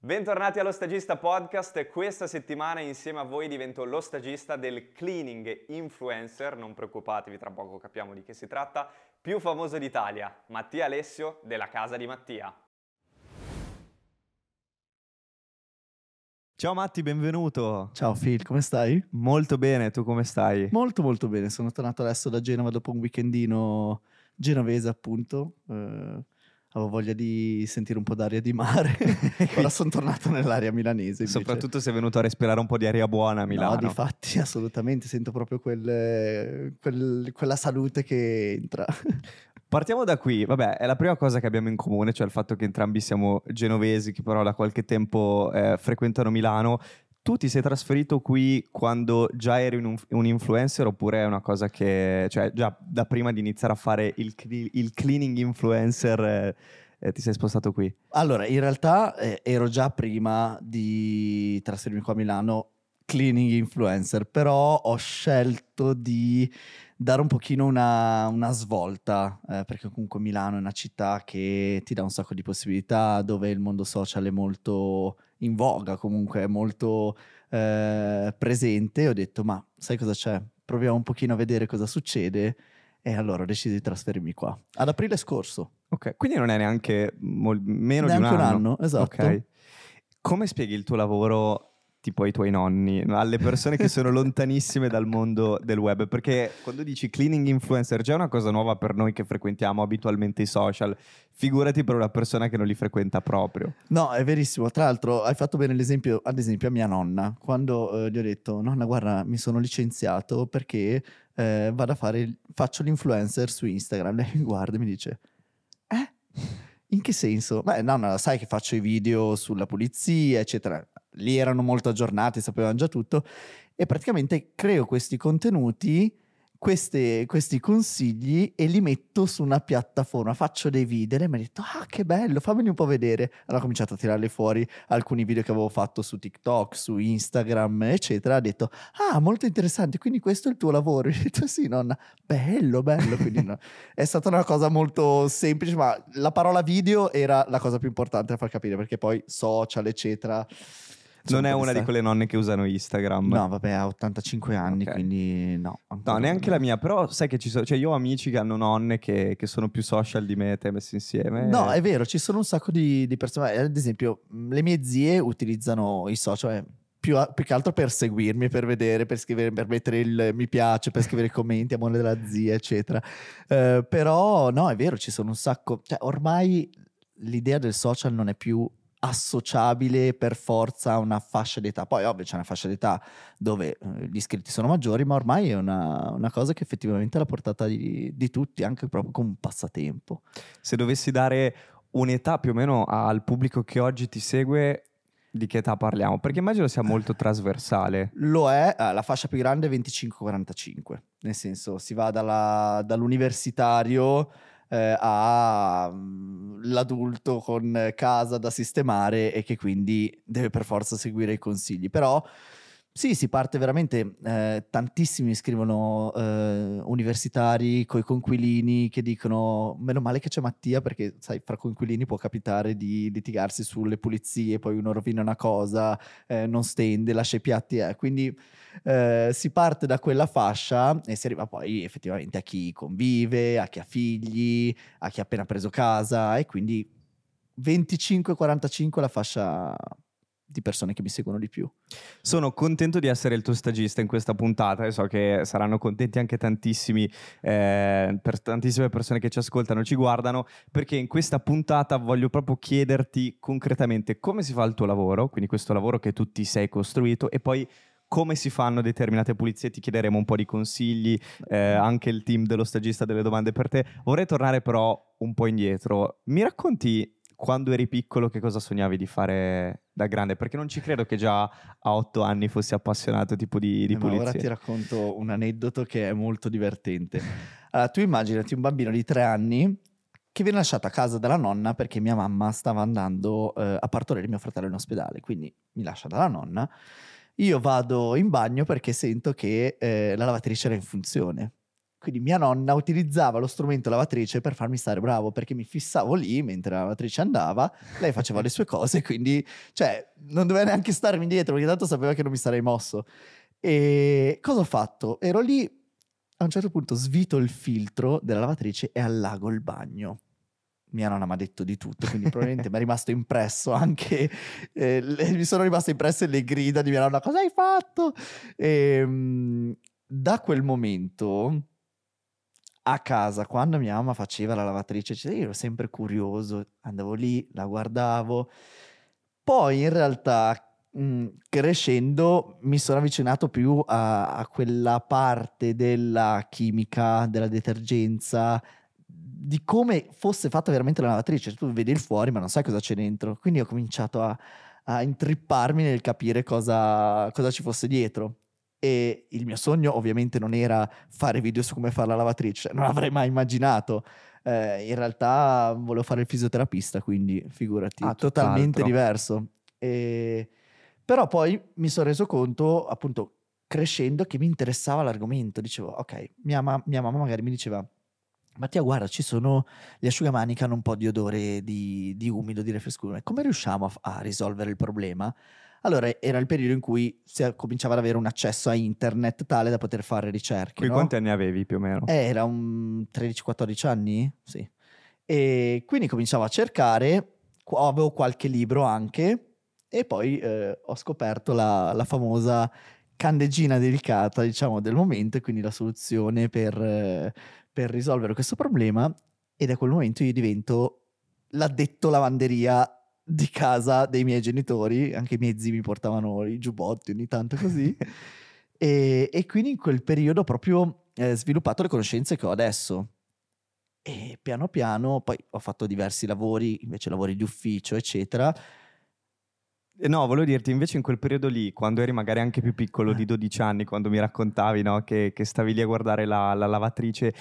Bentornati allo Stagista Podcast. Questa settimana insieme a voi divento lo stagista del cleaning influencer, non preoccupatevi, tra poco capiamo di che si tratta, più famoso d'Italia, Mattia Alessio della casa di Mattia. Ciao Matti, benvenuto. Ciao Phil, come stai? Molto bene, tu come stai? Molto molto bene, sono tornato adesso da Genova dopo un weekendino genovese appunto. Eh avevo voglia di sentire un po' d'aria di mare. Ora sono tornato nell'area milanese. Invece. Soprattutto sei venuto a respirare un po' di aria buona a Milano. No, difatti, assolutamente, sento proprio quel, quel, quella salute che entra. Partiamo da qui, vabbè, è la prima cosa che abbiamo in comune, cioè il fatto che entrambi siamo genovesi, che però da qualche tempo eh, frequentano Milano tu ti sei trasferito qui quando già eri un, un, influencer oppure è una cosa che, cioè già da prima di iniziare a fare il, il cleaning influencer eh, eh, ti sei spostato qui? Allora, in realtà eh, ero già prima di trasferirmi qua a Milano cleaning influencer, però ho scelto di dare un pochino una, una svolta, eh, perché comunque Milano è una città che ti dà un sacco di possibilità, dove il mondo social è molto in voga, comunque molto eh, presente. Ho detto, ma sai cosa c'è? Proviamo un pochino a vedere cosa succede. E allora ho deciso di trasferirmi qua. Ad aprile scorso. Ok, quindi non è neanche mol- meno neanche di un anno. un anno, esatto. Ok. Come spieghi il tuo lavoro tipo ai tuoi nonni, alle persone che sono lontanissime dal mondo del web, perché quando dici cleaning influencer già è una cosa nuova per noi che frequentiamo abitualmente i social, figurati per una persona che non li frequenta proprio. No, è verissimo, tra l'altro hai fatto bene l'esempio, ad esempio a mia nonna, quando eh, gli ho detto, nonna guarda mi sono licenziato perché eh, vado a fare, faccio l'influencer su Instagram, lei mi guarda e mi dice, eh? In che senso? Beh, nonna, sai che faccio i video sulla pulizia, eccetera lì erano molto aggiornati, sapevano già tutto e praticamente creo questi contenuti queste, questi consigli e li metto su una piattaforma, faccio dei video e mi ha detto ah che bello, fammeli un po' vedere. Allora ho cominciato a tirarle fuori alcuni video che avevo fatto su TikTok, su Instagram, eccetera. Ha detto ah molto interessante, quindi questo è il tuo lavoro. E ho detto sì nonna, bello, bello. Quindi no. è stata una cosa molto semplice, ma la parola video era la cosa più importante da far capire perché poi social, eccetera non è una di quelle nonne che usano Instagram. No, vabbè, ha 85 anni, okay. quindi no. No, neanche la mia, però sai che ci sono, cioè io ho amici che hanno nonne che, che sono più social di me, te messi insieme. No, è vero, ci sono un sacco di, di persone, ad esempio le mie zie utilizzano i social, eh, più, più, che altro per seguirmi, per vedere, per scrivere, per mettere il mi piace, per scrivere i commenti, amore della zia, eccetera. Uh, però no, è vero, ci sono un sacco, cioè ormai l'idea del social non è più associabile per forza a una fascia d'età. Poi ovvio c'è una fascia d'età dove eh, gli iscritti sono maggiori, ma ormai è una, una cosa che effettivamente è alla portata di, di, tutti, anche proprio come un passatempo. Se dovessi dare un'età più o meno al pubblico che oggi ti segue, di che età parliamo? Perché immagino sia molto trasversale. Lo è, eh, la fascia più grande è 25-45, nel senso si va dalla, dall'universitario eh, mm, con casa da sistemare e che quindi deve per forza seguire i consigli. Però sì, si parte veramente, eh, tantissimi scrivono eh, universitari coi conquilini che dicono meno male che c'è Mattia perché sai, fra conquilini può capitare di litigarsi sulle pulizie, poi uno rovina una cosa, eh, non stende, lascia i piatti, eh. quindi eh, si parte da quella fascia e si arriva poi effettivamente a chi convive, a chi ha figli, a chi ha appena preso casa e quindi 25-45 la fascia di persone che mi seguono di più. Sono contento di essere il tuo stagista in questa puntata e so che saranno contenti anche tantissimi, eh, per tantissime persone che ci ascoltano, ci guardano, perché in questa puntata voglio proprio chiederti concretamente come si fa il tuo lavoro, quindi questo lavoro che tu ti sei costruito e poi come si fanno determinate pulizie, ti chiederemo un po' di consigli, eh, anche il team dello stagista delle domande per te. Vorrei tornare però un po' indietro. Mi racconti quando eri piccolo che cosa sognavi di fare da grande? Perché non ci credo che già a otto anni fossi appassionato tipo di, di eh, pulizia. Ora ti racconto un aneddoto che è molto divertente. Allora, tu immaginati un bambino di tre anni che viene lasciato a casa dalla nonna perché mia mamma stava andando eh, a partorire mio fratello in ospedale, quindi mi lascia dalla nonna. Io vado in bagno perché sento che eh, la lavatrice era in funzione Quindi mia nonna utilizzava lo strumento lavatrice per farmi stare bravo, perché mi fissavo lì mentre la lavatrice andava, lei faceva le sue cose, quindi cioè, non doveva neanche starmi dietro, perché tanto sapeva che non mi sarei mosso. E cosa ho fatto? Ero lì, a un certo punto svito il filtro della lavatrice e allago il bagno mia nonna mi ha detto di tutto, quindi probabilmente mi è rimasto impresso anche, eh, le, mi sono rimaste impresse le grida di mia nonna, cosa hai fatto? E, ehm, da quel momento a casa, quando mia mamma faceva la lavatrice, io ero sempre curioso, andavo lì, la guardavo, poi in realtà mh, crescendo mi sono avvicinato più a, a quella parte della chimica, della detergenza, di come fosse fatta veramente la lavatrice. Tu vedi il fuori, ma non sai cosa c'è dentro. Quindi ho cominciato a, a intripparmi nel capire cosa, cosa, ci fosse dietro. E il mio sogno ovviamente non era fare video su come fare la lavatrice, non avrei mai immaginato. Eh, in realtà volevo fare il fisioterapista, quindi figurati, ah, totalmente diverso. E... Però poi mi sono reso conto, appunto, crescendo, che mi interessava l'argomento. Dicevo, ok, mia, ma- mia mamma magari mi diceva, Mattia, guarda, ci sono gli asciugamani che hanno un po' di odore di, di umido, di refrescura. Come riusciamo a, a, risolvere il problema? Allora, era il periodo in cui si cominciava ad avere un accesso a internet tale da poter fare ricerche. Qui no? quanti anni avevi più o meno? Eh, era un 13-14 anni, sì. E quindi cominciavo a cercare, avevo qualche libro anche, e poi eh, ho scoperto la, la famosa candeggina delicata, diciamo, del momento, e quindi la soluzione per, eh, per risolvere questo problema. E da quel momento io divento l'addetto lavanderia di casa dei miei genitori, anche i miei zii mi portavano i giubbotti ogni tanto così. e, e, quindi in quel periodo ho proprio eh, sviluppato le conoscenze che ho adesso. E piano piano poi ho fatto diversi lavori, invece lavori di ufficio, eccetera no, volevo dirti, invece in quel periodo lì, quando eri magari anche più piccolo, di 12 eh. anni, quando mi raccontavi no, che, che, stavi lì a guardare la, la, lavatrice,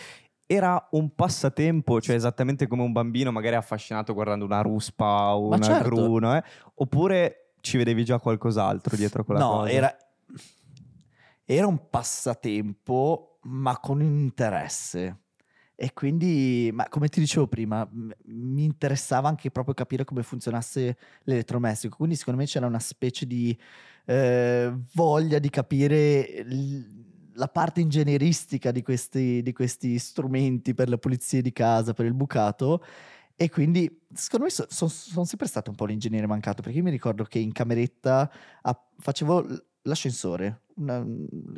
era un passatempo, cioè esattamente come un bambino magari affascinato guardando una ruspa o una certo. gru, eh? oppure ci vedevi già qualcos'altro dietro quella no, cosa? No, era, era un passatempo, ma con interesse. E quindi, ma come ti dicevo prima, mi interessava anche proprio capire come funzionasse l'elettrodomestico. Quindi, secondo me c'era una specie di eh, voglia di capire l- la parte ingegneristica di questi, di questi strumenti per le pulizie di casa, per il bucato. E quindi, secondo me, sono son, son sempre stato un po' l'ingegnere mancato, perché io mi ricordo che in cameretta ah, facevo l'ascensore, una,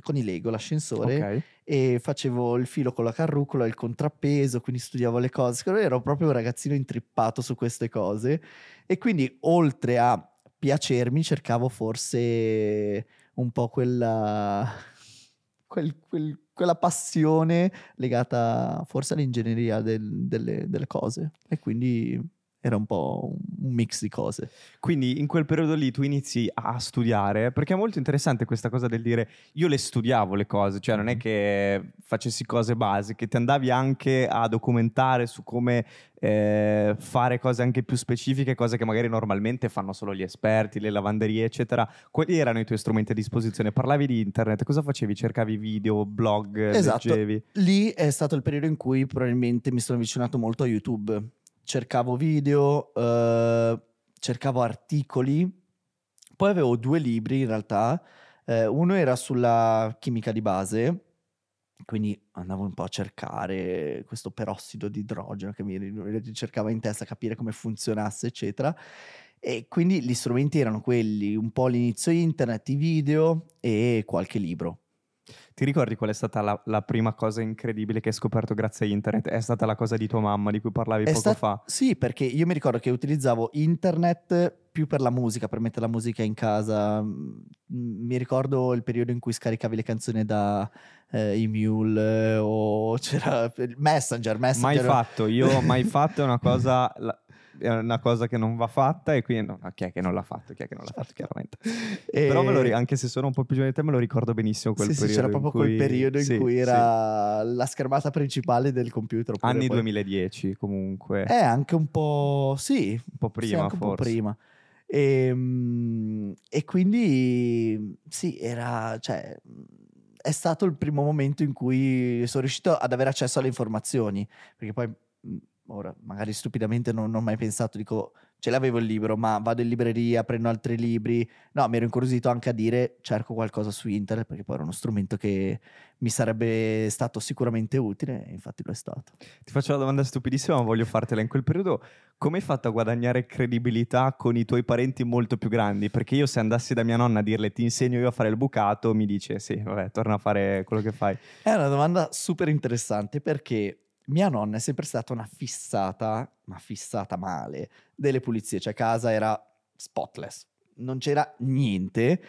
con i Lego, l'ascensore, okay. e facevo il filo con la carrucola, il contrappeso, quindi studiavo le cose. Ero proprio un ragazzino intrippato su queste cose e quindi oltre a piacermi cercavo forse un po' quella, quel, quel, quella passione legata forse all'ingegneria del, delle, delle cose. E quindi era un po' un mix di cose. Quindi in quel periodo lì tu inizi a studiare, perché è molto interessante questa cosa del dire io le studiavo le cose, cioè non è che facessi cose basiche, ti andavi anche a documentare su come eh, fare cose anche più specifiche, cose che magari normalmente fanno solo gli esperti, le lavanderie, eccetera. Quali erano i tuoi strumenti a disposizione? Parlavi di internet, cosa facevi? Cercavi video, blog, esatto. leggevi? Lì è stato il periodo in cui probabilmente mi sono avvicinato molto a YouTube cercavo video, eh, cercavo articoli, poi avevo due libri in realtà, eh, uno era sulla chimica di base, quindi andavo un po' a cercare questo perossido di idrogeno che mi cercava in testa capire come funzionasse, eccetera. E quindi gli strumenti erano quelli, un po' l'inizio internet, i video e qualche libro. Ti ricordi qual è stata la, la, prima cosa incredibile che hai scoperto grazie a internet? È stata la cosa di tua mamma di cui parlavi è poco sta- fa? Sì, perché io mi ricordo che utilizzavo internet più per la musica, per mettere la musica in casa. Mm, mi ricordo il periodo in cui scaricavi le canzoni da eh, Emule eh, o c'era Messenger, Messenger. Mai fatto, io mai fatto è una cosa... La è una cosa che non va fatta e quindi no, chi è che non l'ha fatto? Chi è che non l'ha fatto chiaramente. E... Però lo, anche se sono un po' più giovane di te me lo ricordo benissimo quel sì, periodo. Sì, c'era proprio cui... quel periodo in sì, cui era sì. la schermata principale del computer. Anni poi... 2010 comunque. Eh, anche un po'... sì. Un po' prima forse. Un po' prima. E, ehm, e, quindi sì, era... cioè è stato il primo momento in cui sono riuscito ad avere accesso alle informazioni, perché poi ora magari stupidamente non, non ho mai pensato, dico ce l'avevo il libro, ma vado in libreria, prendo altri libri. No, mi ero incuriosito anche a dire cerco qualcosa su internet perché poi era uno strumento che mi sarebbe stato sicuramente utile e infatti lo è stato. Ti faccio una domanda stupidissima, ma voglio fartela in quel periodo. Come hai fatto a guadagnare credibilità con i tuoi parenti molto più grandi? Perché io se andassi da mia nonna a dirle ti insegno io a fare il bucato, mi dice sì, vabbè, torna a fare quello che fai. È una domanda super interessante perché mia nonna è sempre stata una fissata, ma fissata male, delle pulizie, cioè casa era spotless, non c'era niente,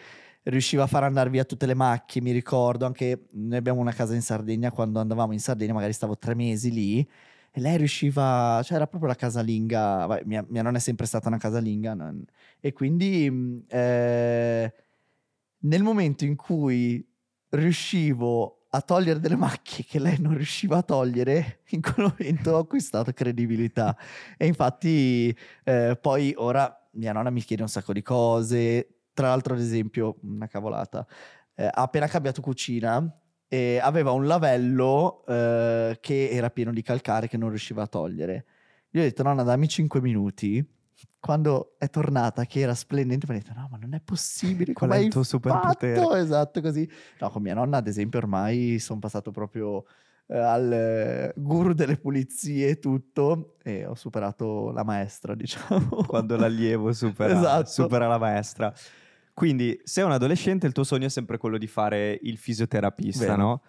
riusciva a far andare via tutte le macchie, mi ricordo anche, noi abbiamo una casa in Sardegna, quando andavamo in Sardegna magari stavo tre mesi lì, e lei riusciva, cioè era proprio la casalinga, vabbè, mia, mia nonna è sempre stata una casalinga, non, e quindi eh, nel momento in cui riuscivo a togliere delle macchie che lei non riusciva a togliere, in quel momento ho acquistato credibilità. e infatti eh, poi ora mia nonna mi chiede un sacco di cose. Tra l'altro, ad esempio, una cavolata, eh, ha appena cambiato cucina e aveva un lavello eh, che era pieno di calcare che non riusciva a togliere. Io ho detto, nonna, dammi 5 minuti quando è tornata che era splendente, mi ha detto no ma non è possibile, qual è il tuo superpotere? Esatto così. No, con mia nonna ad esempio ormai sono passato proprio eh, al guru delle pulizie e tutto e ho superato la maestra diciamo. Quando l'allievo supera, esatto. supera la maestra. Quindi sei un adolescente il tuo sogno è sempre quello di fare il fisioterapista, Vero. no?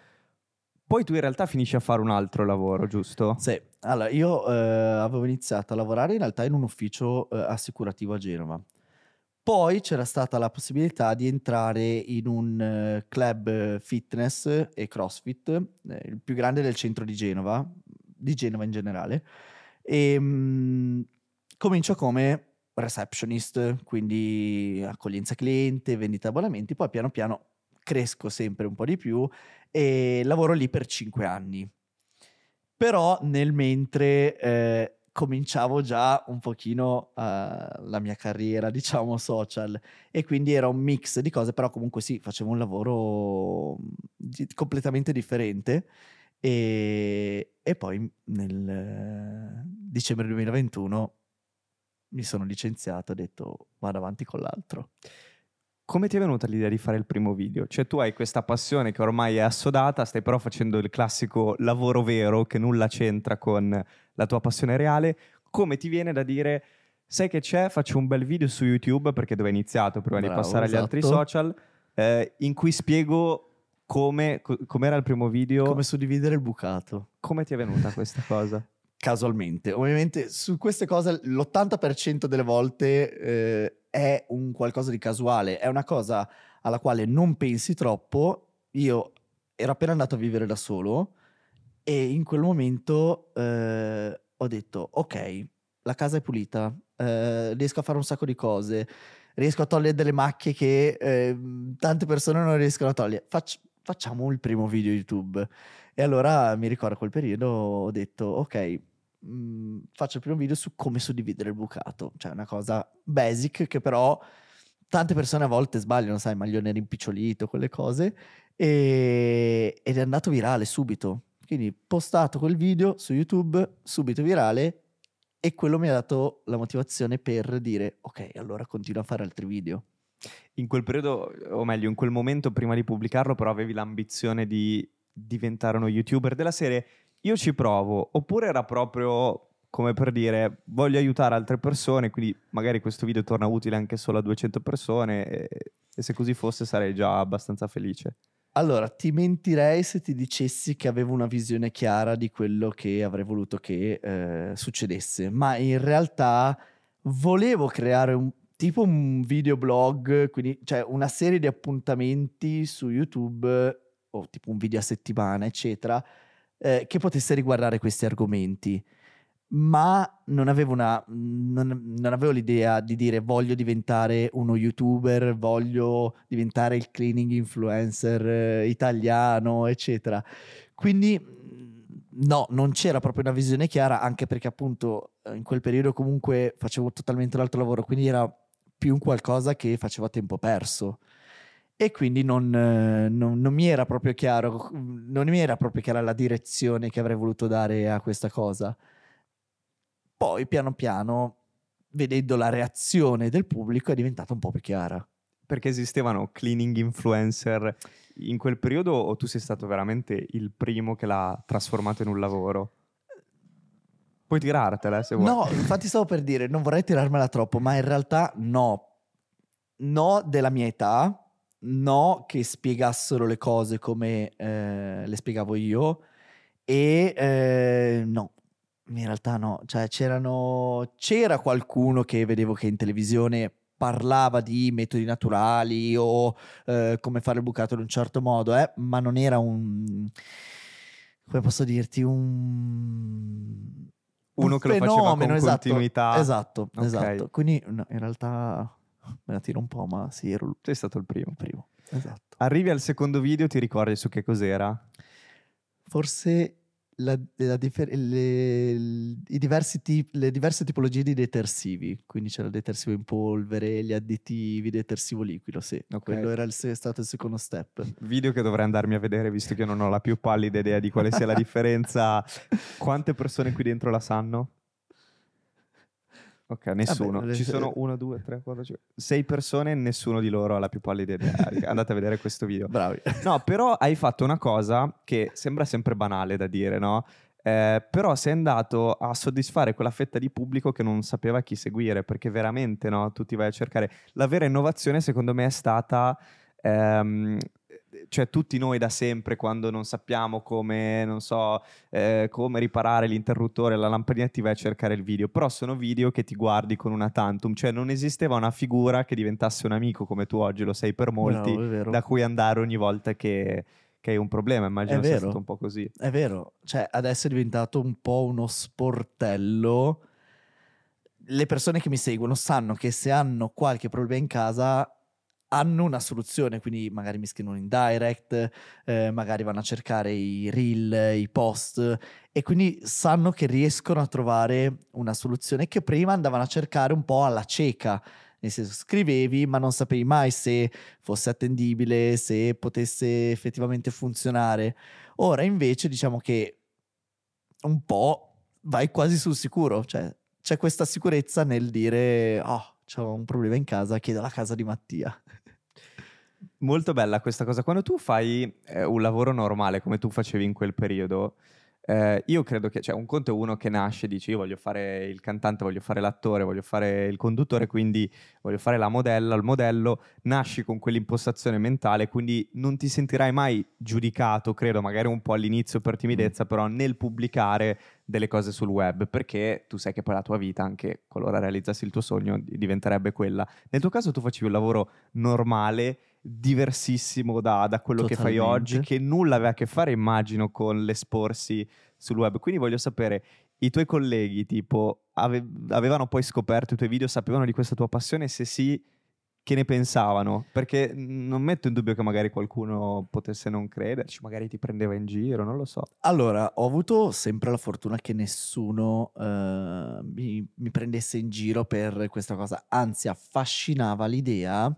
Poi tu in realtà finisci a fare un altro lavoro, giusto? Sì, allora io eh, avevo iniziato a lavorare in realtà in un ufficio eh, assicurativo a Genova. Poi c'era stata la possibilità di entrare in un uh, club fitness e crossfit, eh, il più grande del centro di Genova, di Genova in generale. E mh, mm, comincio come receptionist, quindi accoglienza cliente, vendita abbonamenti, poi piano piano cresco sempre un po' di più e lavoro lì per cinque anni. Però nel mentre eh, cominciavo già un pochino uh, la mia carriera, diciamo, social e quindi era un mix di cose, però comunque sì, facevo un lavoro di- completamente differente e, e poi nel dicembre 2021 mi sono licenziato e ho detto vado avanti con l'altro come ti è venuta l'idea di fare il primo video? Cioè tu hai questa passione che ormai è assodata, stai però facendo il classico lavoro vero che nulla c'entra con la tua passione reale. Come ti viene da dire, sai che c'è, faccio un bel video su YouTube, perché dove hai iniziato prima Bravo, di passare esatto. agli altri esatto. social, eh, in cui spiego come, co- com'era il primo video. Come suddividere il bucato. Come ti è venuta questa cosa? Casualmente. Ovviamente su queste cose l'80% delle volte... Eh, è un qualcosa di casuale, è una cosa alla quale non pensi troppo. Io ero appena andato a vivere da solo e in quel momento eh, ho detto, ok, la casa è pulita, eh, riesco a fare un sacco di cose, riesco a togliere delle macchie che eh, tante persone non riescono a togliere. Facci, facciamo il primo video YouTube. E allora mi ricordo quel periodo ho detto, ok, mh, mhmm, faccio il primo video su come suddividere il bucato, cioè una cosa basic che però tante persone a volte sbagliano, sai, maglione rimpicciolito, quelle cose, e... ed è andato virale subito. Quindi postato quel video su YouTube, subito virale, e quello mi ha dato la motivazione per dire, ok, allora continuo a fare altri video. In quel periodo, o meglio, in quel momento prima di pubblicarlo, però avevi l'ambizione di diventare uno youtuber della serie io ci provo, oppure era proprio come per dire voglio aiutare altre persone, quindi magari questo video torna utile anche solo a 200 persone e, e se così fosse sarei già abbastanza felice. Allora, ti mentirei se ti dicessi che avevo una visione chiara di quello che avrei voluto che eh, succedesse, ma in realtà volevo creare un tipo un videoblog, quindi cioè una serie di appuntamenti su YouTube o tipo un video a settimana, eccetera, eh, che potesse riguardare questi argomenti, ma non avevo, una, non, non avevo l'idea di dire voglio diventare uno youtuber, voglio diventare il cleaning influencer eh, italiano, eccetera. Quindi no, non c'era proprio una visione chiara, anche perché appunto eh, in quel periodo comunque facevo totalmente l'altro lavoro, quindi era più un qualcosa che facevo a tempo perso. E quindi non, eh, non- non mi era proprio chiaro, non mi era proprio chiara la direzione che avrei voluto dare a questa cosa. Poi piano piano, vedendo la reazione del pubblico, è diventata un po' più chiara. Perché esistevano cleaning influencer in quel periodo o tu sei stato veramente il primo che l'ha trasformato in un lavoro? Puoi tirartela se vuoi. No, infatti stavo per dire, non vorrei tirarmela troppo, ma in realtà no. No della mia età, no che spiegassero le cose come eh, le spiegavo io e eh, no, in realtà no. Cioè c'erano, c'era qualcuno che vedevo che in televisione parlava di metodi naturali o eh, come fare il bucato in un certo modo, eh, ma non era un... come posso dirti, un... Uno un che lo faceva con fenomeno, esatto, continuità. Esatto, Ok. esatto. Quindi no, in realtà me la tiro un po', ma sì, ero Sei stato il primo. primo. Esatto. Arrivi al secondo video, ti ricordi su che cos'era? Forse la- la differ- le, i diversi tip- le diverse tipologie di detersivi, quindi c'era il detersivo in polvere, gli additivi, detersivo liquido, sì. Ok. Quello era il, stato il secondo step. Video che dovrei andarmi a vedere visto che non ho la più pallida idea di quale sia la differenza. Quante persone qui dentro la sanno? Ok, nessuno. Vabbè, Ci sono uno, due, tre, quattro, cinque, sei persone e nessuno di loro ha la più pallida idea. Andate a vedere questo video. Bravi. No, però hai fatto una cosa che sembra sempre banale da dire, no? Eh, però sei andato a soddisfare quella fetta di pubblico che non sapeva chi seguire, perché veramente, no? Tu ti vai a cercare. La vera innovazione, secondo me, è stata. ehm, cioè, tutti noi da sempre, quando non sappiamo come, non so, eh, come riparare l'interruttore, la lampadina, ti vai a cercare il video. Però sono video che ti guardi con una tantum, cioè non esisteva una figura che diventasse un amico come tu oggi lo sei per molti vero. da cui andare ogni volta che, che hai un problema. Immagino È sia vero. stato un po' così. È vero, cioè adesso è diventato un po' uno sportello. Le persone che mi seguono sanno che se hanno qualche problema in casa hanno una soluzione, quindi magari mi scrivono in direct, eh, magari vanno a cercare i reel, i post e quindi sanno che riescono a trovare una soluzione che prima andavano a cercare un po' alla cieca. Nel senso, scrivevi, ma non sapevi mai se fosse attendibile, se potesse effettivamente funzionare. Ora invece diciamo che un po' vai quasi sul sicuro, cioè c'è questa sicurezza nel dire oh, ho un problema in casa, chiedo la casa di Mattia. Molto bella questa cosa. Quando tu fai eh, un lavoro normale come tu facevi in quel periodo, eh, io credo che, cioè, un conto è uno che nasce e dice io voglio fare il cantante, voglio fare l'attore, voglio fare il conduttore, quindi voglio fare la modella, il modello, nasci con quell'impostazione mentale, quindi non ti sentirai mai giudicato, credo, magari un po' all'inizio per timidezza, però nel pubblicare delle cose sul web, perché tu sai che poi la tua vita, anche qualora realizzassi il tuo sogno, di- diventerebbe quella. Nel tuo caso tu facevi un lavoro normale, diversissimo da, da quello che fai Totalmente. oggi, che nulla aveva a che fare, immagino, con l'esporsi sul web. Quindi voglio sapere, i tuoi colleghi, tipo, ave- avevano poi scoperto i tuoi video, sapevano di questa tua passione? Se sì, che ne pensavano? Perché non metto in dubbio che magari qualcuno potesse non crederci, magari ti prendeva in giro, non lo so. Allora, ho avuto sempre la fortuna che nessuno eh, mi, mi prendesse in giro per questa cosa, anzi affascinava l'idea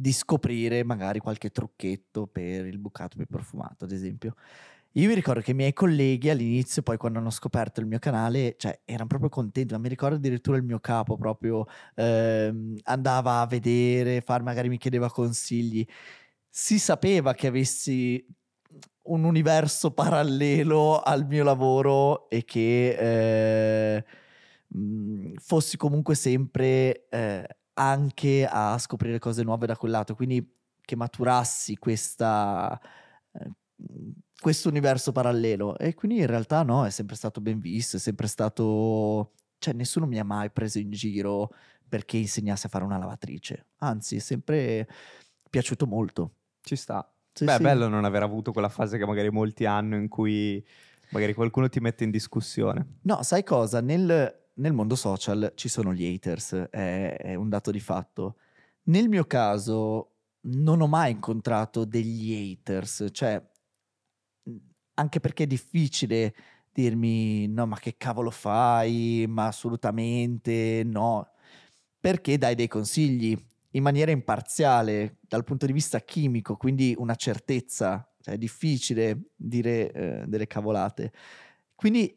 di scoprire magari qualche trucchetto per il bucato più profumato, ad esempio. Io mi ricordo che i miei colleghi all'inizio, poi quando hanno scoperto il mio canale, cioè erano proprio contenti, ma mi ricordo addirittura il mio capo proprio ehm, andava a vedere, far, magari mi chiedeva consigli. Si sapeva che avessi un universo parallelo al mio lavoro e che eh, mh, fossi comunque sempre eh, anche a scoprire cose nuove da quel lato, quindi che maturassi questa, eh, questo universo parallelo. E quindi in realtà no, è sempre stato ben visto, è sempre stato... Cioè nessuno mi ha mai preso in giro perché insegnassi a fare una lavatrice, anzi è sempre piaciuto molto. Ci sta. Sì, Beh, è sì. bello non aver avuto quella fase che magari molti hanno in cui magari qualcuno ti mette in discussione. No, sai cosa? Nel, nel mondo social ci sono gli haters, è, è un dato di fatto. Nel mio caso non ho mai incontrato degli haters, cioè anche perché è difficile dirmi no, ma che cavolo fai? Ma assolutamente no. Perché dai dei consigli. in maniera imparziale dal punto di vista chimico, quindi una certezza, cioè è difficile dire eh, delle cavolate. Quindi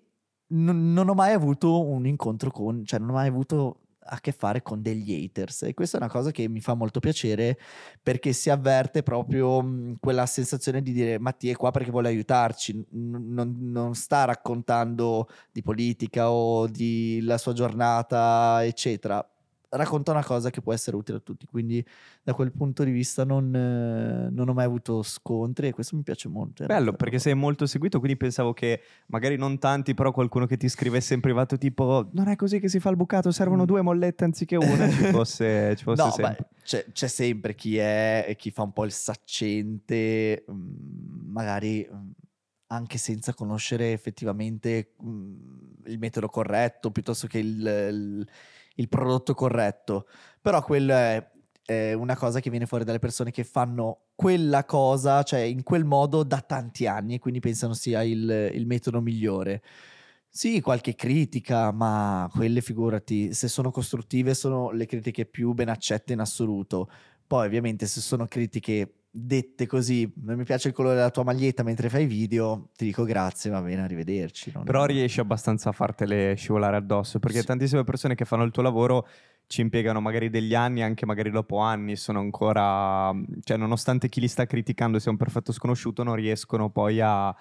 non, non ho mai avuto un incontro con, cioè non ho mai avuto a che fare con degli haters. E questa è una cosa che mi fa molto piacere perché si avverte proprio quella sensazione di dire Mattia è qua perché vuole aiutarci non, non, sta raccontando di politica o della sua giornata eccetera racconta una cosa che può essere utile a tutti, quindi da quel punto di vista non, eh, non ho mai avuto scontri e questo mi piace molto. Bello, perché sei molto seguito, quindi pensavo che magari non tanti, però qualcuno che ti scrivesse in privato tipo non è così che si fa il bucato, servono mm. due mollette anziché una, ci fosse, ci fosse no, sempre. Beh, c'è, c'è, sempre chi è e chi fa un po' il saccente, mm, magari mm, anche senza conoscere effettivamente il metodo corretto piuttosto che il, il il prodotto corretto. Però quello è, è una cosa che viene fuori dalle persone che fanno quella cosa, cioè in quel modo da tanti anni e quindi pensano sia il, il metodo migliore. Sì, qualche critica, ma quelle figurati, se sono costruttive sono le critiche più ben accette in assoluto. Poi ovviamente se sono critiche dette così, non mi piace il colore della tua maglietta mentre fai video, ti dico grazie, va bene, arrivederci. Non Però riesci abbastanza a fartele scivolare addosso, perché sì. tantissime persone che fanno il tuo lavoro ci impiegano magari degli anni, anche magari dopo anni, sono ancora, cioè nonostante chi li sta criticando sia un perfetto sconosciuto, non riescono poi a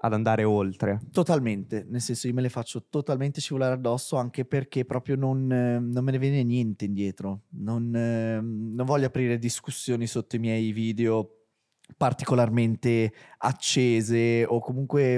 ad andare oltre. Totalmente, nel senso io me le faccio totalmente scivolare addosso anche perché proprio non, eh, non me ne viene niente indietro, non, eh, non, voglio aprire discussioni sotto i miei video particolarmente accese o comunque...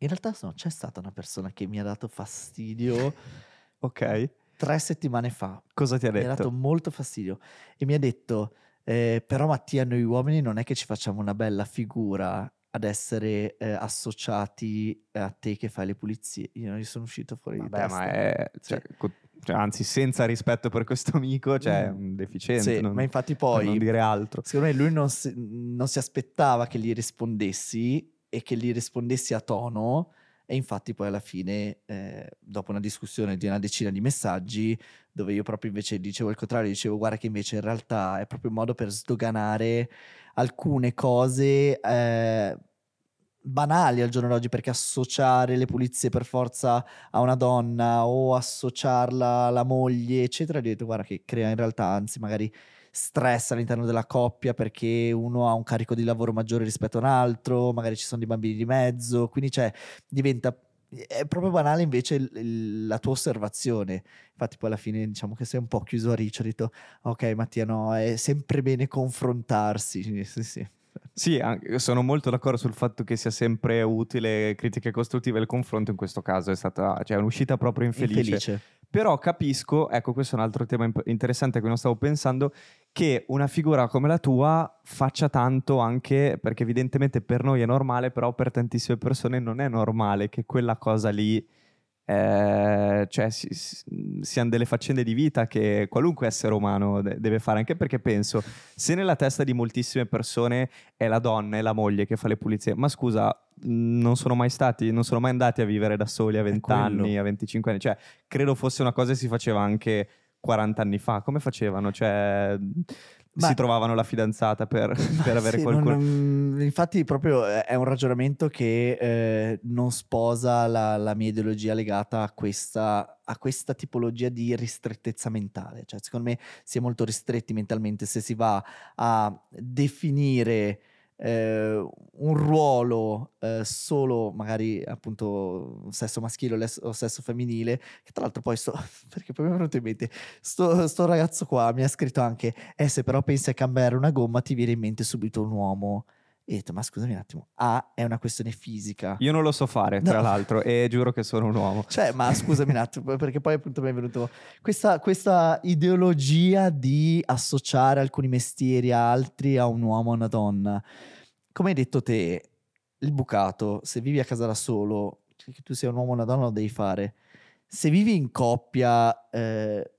In realtà no, c'è stata una persona che mi ha dato fastidio. ok. Tre settimane fa. Cosa ti ha detto? Mi ha dato molto fastidio e mi ha detto... Eh, però Mattia, noi uomini non è che ci facciamo una bella figura ad essere eh, associati a te che fai le pulizie. Io non gli sono uscito fuori Vabbè, di testa. Ma è, cioè, co- cioè, anzi, senza rispetto per questo amico, cioè mm. un deficiente. Sì, non, ma infatti poi... Non dire altro. Secondo me lui non si, non si aspettava che gli rispondessi e che gli rispondessi a tono e infatti poi alla fine, eh, dopo una discussione di una decina di messaggi, dove io proprio invece dicevo il contrario, dicevo guarda che invece in realtà è proprio un modo per sdoganare alcune cose eh, banali al giorno d'oggi perché associare le pulizie per forza a una donna o associarla alla moglie eccetera, ho detto guarda che crea in realtà anzi magari stress all'interno della coppia perché uno ha un carico di lavoro maggiore rispetto a un altro, magari ci sono dei bambini di mezzo, quindi cioè diventa è proprio banale invece la tua osservazione. Infatti, poi alla fine diciamo che sei un po' chiuso a riccio. Ho detto, ok, Mattia, no, è sempre bene confrontarsi. Sì, sì. Sì, sono molto d'accordo sul fatto che sia sempre utile critiche costruttive. Il confronto in questo caso è stata cioè, un'uscita proprio infelice. infelice. Però capisco, ecco, questo è un altro tema interessante a cui non stavo pensando, che una figura come la tua faccia tanto anche perché evidentemente per noi è normale, però per tantissime persone non è normale che quella cosa lì eh, cioè si, si, siano delle faccende di vita che qualunque essere umano de- deve fare, anche perché penso, se nella testa di moltissime persone è la donna e la moglie che fa le pulizie, ma scusa, non sono mai stati, non sono mai andati a vivere da soli a 20 anni, a 25 anni, cioè credo fosse una cosa che si faceva anche 40 anni fa, come facevano? Cioè, ma, si trovavano la fidanzata per, per avere sì, qualcuno. Non, infatti, proprio è un ragionamento che eh, non sposa la, la, mia ideologia legata a questa, a questa tipologia di ristrettezza mentale. Cioè, secondo me si è molto ristretti mentalmente se si va a definire eh, un ruolo eh, solo magari appunto sesso maschile o sesso femminile che tra l'altro poi sto perché poi mi è venuto in mente sto, sto ragazzo qua mi ha scritto anche eh se però pensi a cambiare una gomma ti viene in mente subito un uomo e ho detto, ma scusami un attimo, A è una questione fisica. Io non lo so fare, tra no. l'altro, e giuro che sono un uomo. Cioè, ma scusami un attimo, perché poi appunto mi è venuto questa, questa ideologia di associare alcuni mestieri a altri, a un uomo, a una donna. Come hai detto te, il bucato, se vivi a casa da solo, che tu sia un uomo o una donna, lo devi fare. Se vivi in coppia, eh,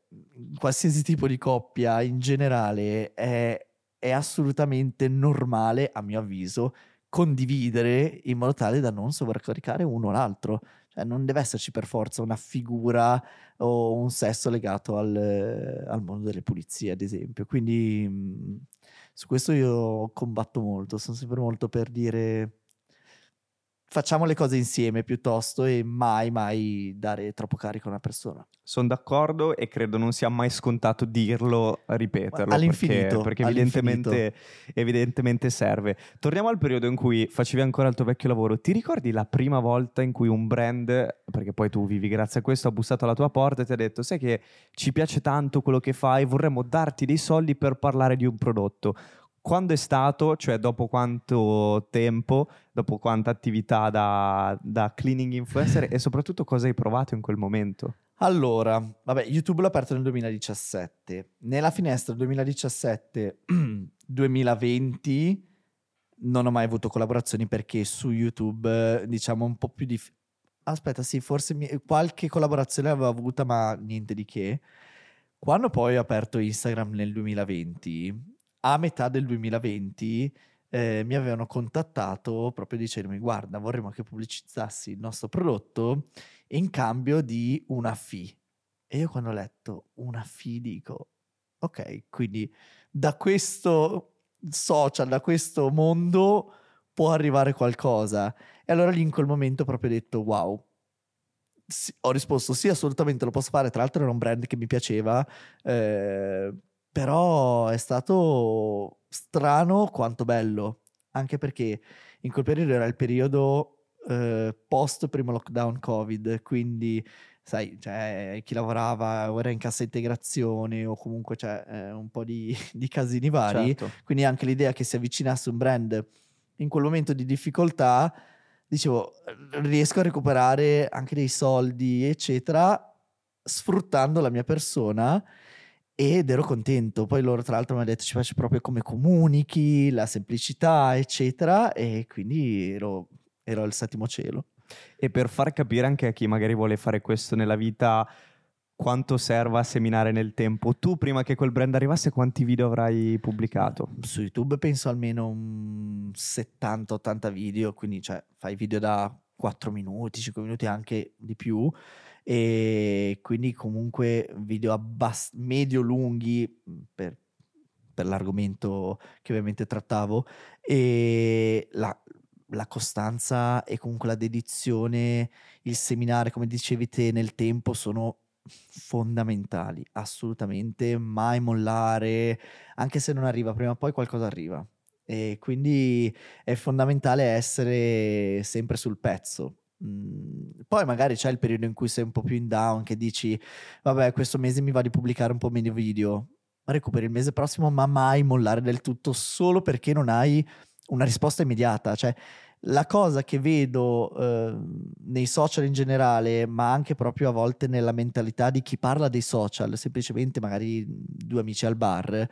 qualsiasi tipo di coppia in generale, è è assolutamente normale, a mio avviso, condividere in modo tale da non sovraccaricare uno o l'altro. Cioè, non deve esserci per forza una figura o un sesso legato al, al mondo delle pulizie, ad esempio. Quindi mh, su questo io combatto molto, sono sempre molto per dire facciamo le cose insieme piuttosto e mai mai dare troppo carico a una persona. Sono d'accordo e credo non sia mai scontato dirlo, ripeterlo. All'infinito. Perché, perché all'infinito. evidentemente, evidentemente serve. Torniamo al periodo in cui facevi ancora il tuo vecchio lavoro. Ti ricordi la prima volta in cui un brand, perché poi tu vivi grazie a questo, ha bussato alla tua porta e ti ha detto sai che ci piace tanto quello che fai, vorremmo darti dei soldi per parlare di un prodotto quando è stato, cioè dopo quanto tempo, dopo quanta attività da, da cleaning influencer e soprattutto cosa hai provato in quel momento? Allora, vabbè, YouTube l'ho aperto nel 2017. Nella finestra 2017-2020 non ho mai avuto collaborazioni perché su YouTube, diciamo, un po' più difficile. Aspetta, sì, forse mi... qualche collaborazione avevo avuta, ma niente di che. Quando poi ho aperto Instagram nel 2020, a metà del 2020 eh, mi avevano contattato proprio dicendomi guarda vorremmo che pubblicizzassi il nostro prodotto in cambio di una fee e io quando ho letto una fee dico ok quindi da questo social da questo mondo può arrivare qualcosa e allora lì in quel momento ho proprio detto wow ho risposto sì assolutamente lo posso fare tra l'altro era un brand che mi piaceva eh, però è stato strano quanto bello, anche perché in quel periodo era il periodo eh, post primo lockdown Covid, quindi sai, cioè, chi lavorava o era in cassa integrazione o comunque c'è eh, un po' di, di casini vari, Certo. quindi anche l'idea che si avvicinasse un brand in quel momento di difficoltà, dicevo, riesco a recuperare anche dei soldi, eccetera, sfruttando la mia persona ed ero contento. Poi loro, tra l'altro, mi hanno detto: ci piace proprio come comunichi, la semplicità, eccetera. E quindi ero, ero al settimo cielo. E per far capire anche a chi magari vuole fare questo nella vita quanto serva a seminare nel tempo, tu prima che quel brand arrivasse quanti video avrai pubblicato? Su YouTube penso almeno un 70-80 video, quindi cioè, fai video da 4 minuti, 5 minuti, anche di più e quindi comunque video abbast- medio lunghi per, per, l'argomento che ovviamente trattavo e la, la, costanza e comunque la dedizione, il seminare, come dicevi te, nel tempo sono fondamentali, assolutamente, mai mollare, anche se non arriva prima o poi qualcosa arriva. E quindi è fondamentale essere sempre sul pezzo, Mm, poi magari c'è il periodo in cui sei un po' più in down, che dici, vabbè, questo mese mi va di pubblicare un po' meno video, recuperi il mese prossimo, ma mai mollare del tutto solo perché non hai una risposta immediata. Cioè, la cosa che vedo eh, nei social in generale, ma anche proprio a volte nella mentalità di chi parla dei social, semplicemente magari due amici al bar,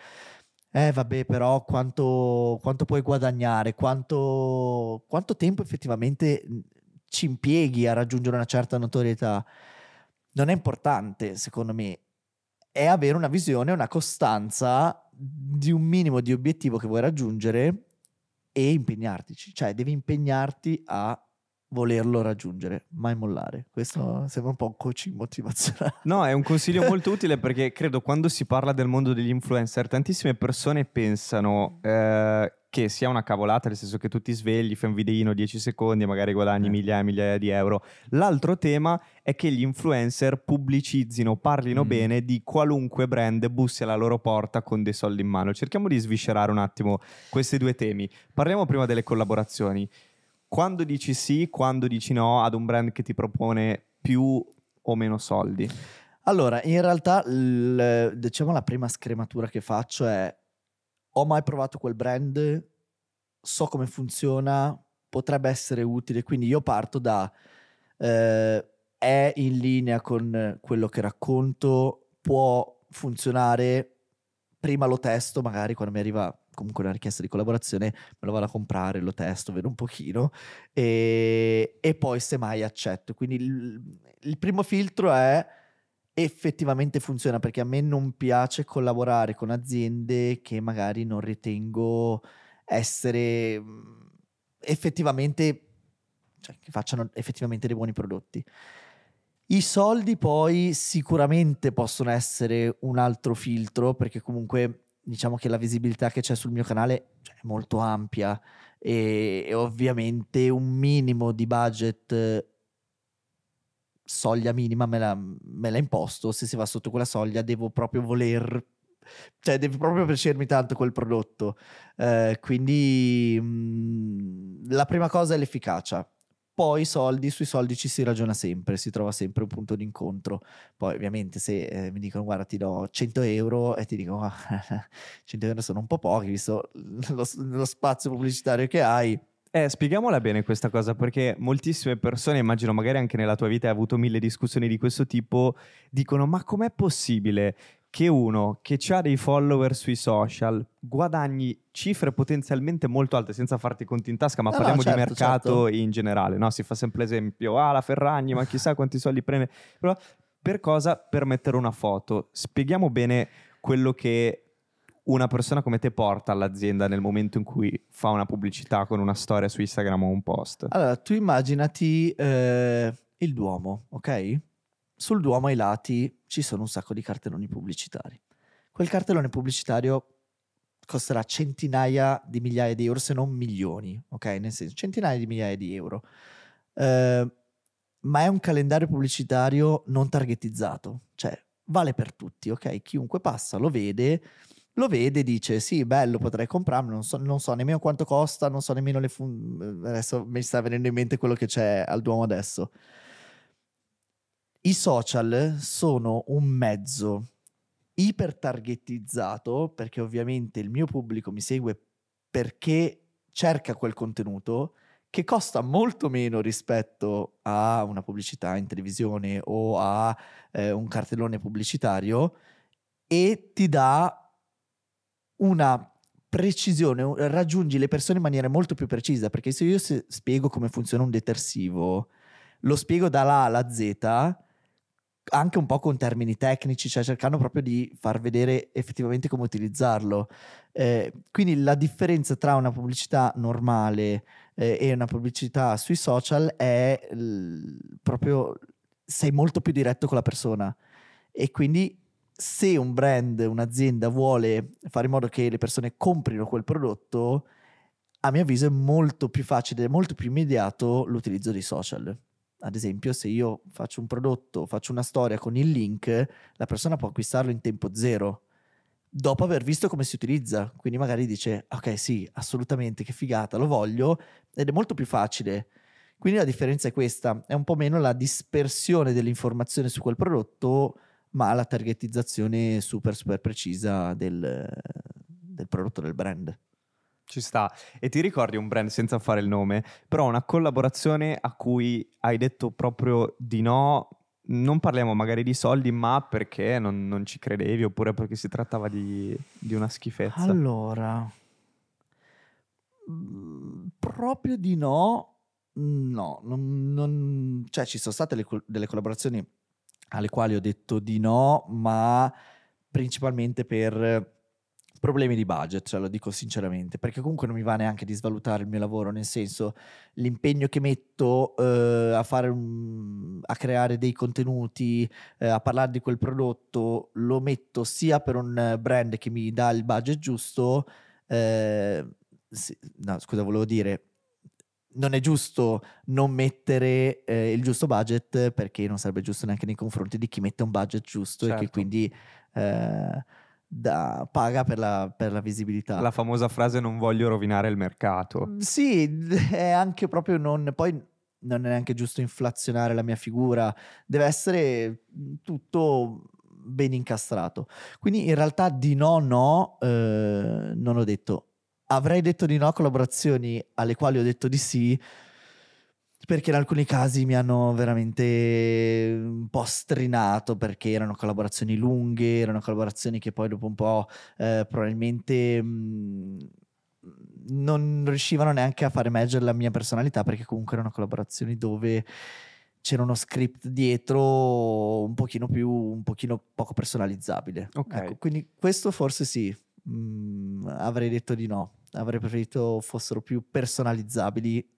eh vabbè, però quanto, quanto puoi guadagnare, quanto, quanto tempo effettivamente ci impieghi a raggiungere una certa notorietà non è importante, secondo me. È avere una visione, una costanza di un minimo di obiettivo che vuoi raggiungere e impegnartici. Cioè, devi impegnarti a volerlo raggiungere, mai mollare. Questo sembra un po' un coaching motivazionale. No, è un consiglio molto utile perché credo quando si parla del mondo degli influencer, tantissime persone pensano eh, che sia una cavolata, nel senso che tu ti svegli, fai un videino 10 secondi e magari guadagni eh. migliaia e migliaia di euro. L'altro tema è che gli influencer pubblicizzino, parlino mm. bene di qualunque brand bussi alla loro porta con dei soldi in mano. Cerchiamo di sviscerare un attimo questi due temi. Parliamo prima delle collaborazioni. Quando dici sì, quando dici no ad un brand che ti propone più o meno soldi? Allora, in realtà, l- diciamo la prima scrematura che faccio è ho mai provato quel brand, so come funziona, potrebbe essere utile, quindi io parto da eh, è in linea con quello che racconto, può funzionare, prima lo testo, magari quando mi arriva comunque una richiesta di collaborazione, me lo vado a comprare, lo testo, vedo un pochino e, e poi semmai accetto. Quindi il, il primo filtro è effettivamente funziona perché a me non piace collaborare con aziende che magari non ritengo essere effettivamente cioè, che facciano effettivamente dei buoni prodotti. I soldi poi sicuramente possono essere un altro filtro perché comunque diciamo che la visibilità che c'è sul mio canale cioè, è molto ampia e, e, ovviamente un minimo di budget soglia minima me l'ha, me l'ha imposto se si va sotto quella soglia devo proprio voler cioè deve proprio piacermi tanto quel prodotto. Eh, quindi mh, mm, la prima cosa è l'efficacia. Poi soldi, sui soldi ci si ragiona sempre, si trova sempre un punto d'incontro. Poi ovviamente se eh, mi dicono guarda ti do 100 euro e ti dico ah, 100 euro sono un po' pochi visto lo, lo spazio pubblicitario che hai. Eh, spieghiamola bene questa cosa perché moltissime persone, immagino magari anche nella tua vita hai avuto mille discussioni di questo tipo, dicono ma com'è possibile che uno che ha dei follower sui social guadagni cifre potenzialmente molto alte senza farti conti in tasca, ma no, parliamo no, certo, di mercato certo. in generale, no? Si fa sempre l'esempio, ah la Ferragni, ma chissà quanti soldi prende. Però per cosa? Per mettere una foto. Spieghiamo bene quello che una persona come te porta all'azienda nel momento in cui fa una pubblicità con una storia su Instagram o un post. Allora, tu immaginati eh, il Duomo, ok? Sul Duomo ai lati ci sono un sacco di cartelloni pubblicitari. Quel cartellone pubblicitario costerà centinaia di migliaia di euro, se non milioni, ok? Nel senso, centinaia di migliaia di euro. Uh, ma è un calendario pubblicitario non targetizzato, cioè vale per tutti, ok? Chiunque passa lo vede, lo vede e dice sì, bello, potrei comprarlo, non so, non so nemmeno quanto costa, non so nemmeno le fun... adesso mi sta venendo in mente quello che c'è al Duomo adesso. I social sono un mezzo ipertargetizzato perché ovviamente il mio pubblico mi segue perché cerca quel contenuto che costa molto meno rispetto a una pubblicità in televisione o a eh, un cartellone pubblicitario e ti dà una precisione, raggiungi le persone in maniera molto più precisa perché se io spiego come funziona un detersivo, lo spiego dalla A alla Z anche un po' con termini tecnici, cioè cercando proprio di far vedere effettivamente come utilizzarlo. Eh, quindi la differenza tra una pubblicità normale eh, e una pubblicità sui social è l- proprio sei molto più diretto con la persona e quindi se un brand, un'azienda vuole fare in modo che le persone comprino quel prodotto, a mio avviso è molto più facile, molto più immediato l'utilizzo dei social ad esempio, se io faccio un prodotto, faccio una storia con il link, la persona può acquistarlo in tempo zero dopo aver visto come si utilizza. Quindi magari dice, ok, sì, assolutamente, che figata, lo voglio, ed è molto più facile. Quindi la differenza è questa, è un po' meno la dispersione dell'informazione su quel prodotto, ma la targetizzazione super, super precisa del, del prodotto del brand. Ci sta. E ti ricordi un brand senza fare il nome, però una collaborazione a cui hai detto proprio di no, non parliamo magari di soldi, ma perché non, non ci credevi oppure perché si trattava di, di una schifezza? Allora, mm, proprio di no, no, non, non, cioè ci sono state le, delle collaborazioni alle quali ho detto di no, ma principalmente per problemi di budget, cioè lo dico sinceramente, perché comunque non mi va neanche di svalutare il mio lavoro, nel senso l'impegno che metto eh, a, fare un, a creare dei contenuti, eh, a parlare di quel prodotto, lo metto sia per un brand che mi dà il budget giusto, eh, sì, no scusa volevo dire, non è giusto non mettere eh, il giusto budget perché non sarebbe giusto neanche nei confronti di chi mette un budget giusto certo. e che certo. quindi eh, da, paga per la, per la, visibilità. La famosa frase non voglio rovinare il mercato. Mm, sì, è anche proprio non... Poi non è neanche giusto inflazionare la mia figura, deve essere tutto ben incastrato. Quindi in realtà di no, no, eh, non ho detto. Avrei detto di no a collaborazioni alle quali ho detto di sì, perché in alcuni casi mi hanno veramente un po' strinato perché erano collaborazioni lunghe, erano collaborazioni che poi dopo un po' eh, probabilmente mh, non riuscivano neanche a fare emergere la mia personalità perché comunque erano collaborazioni dove c'era uno script dietro un pochino più, un pochino poco personalizzabile. Okay. Ecco, quindi questo forse sì, mh, avrei detto di no, avrei preferito fossero più personalizzabili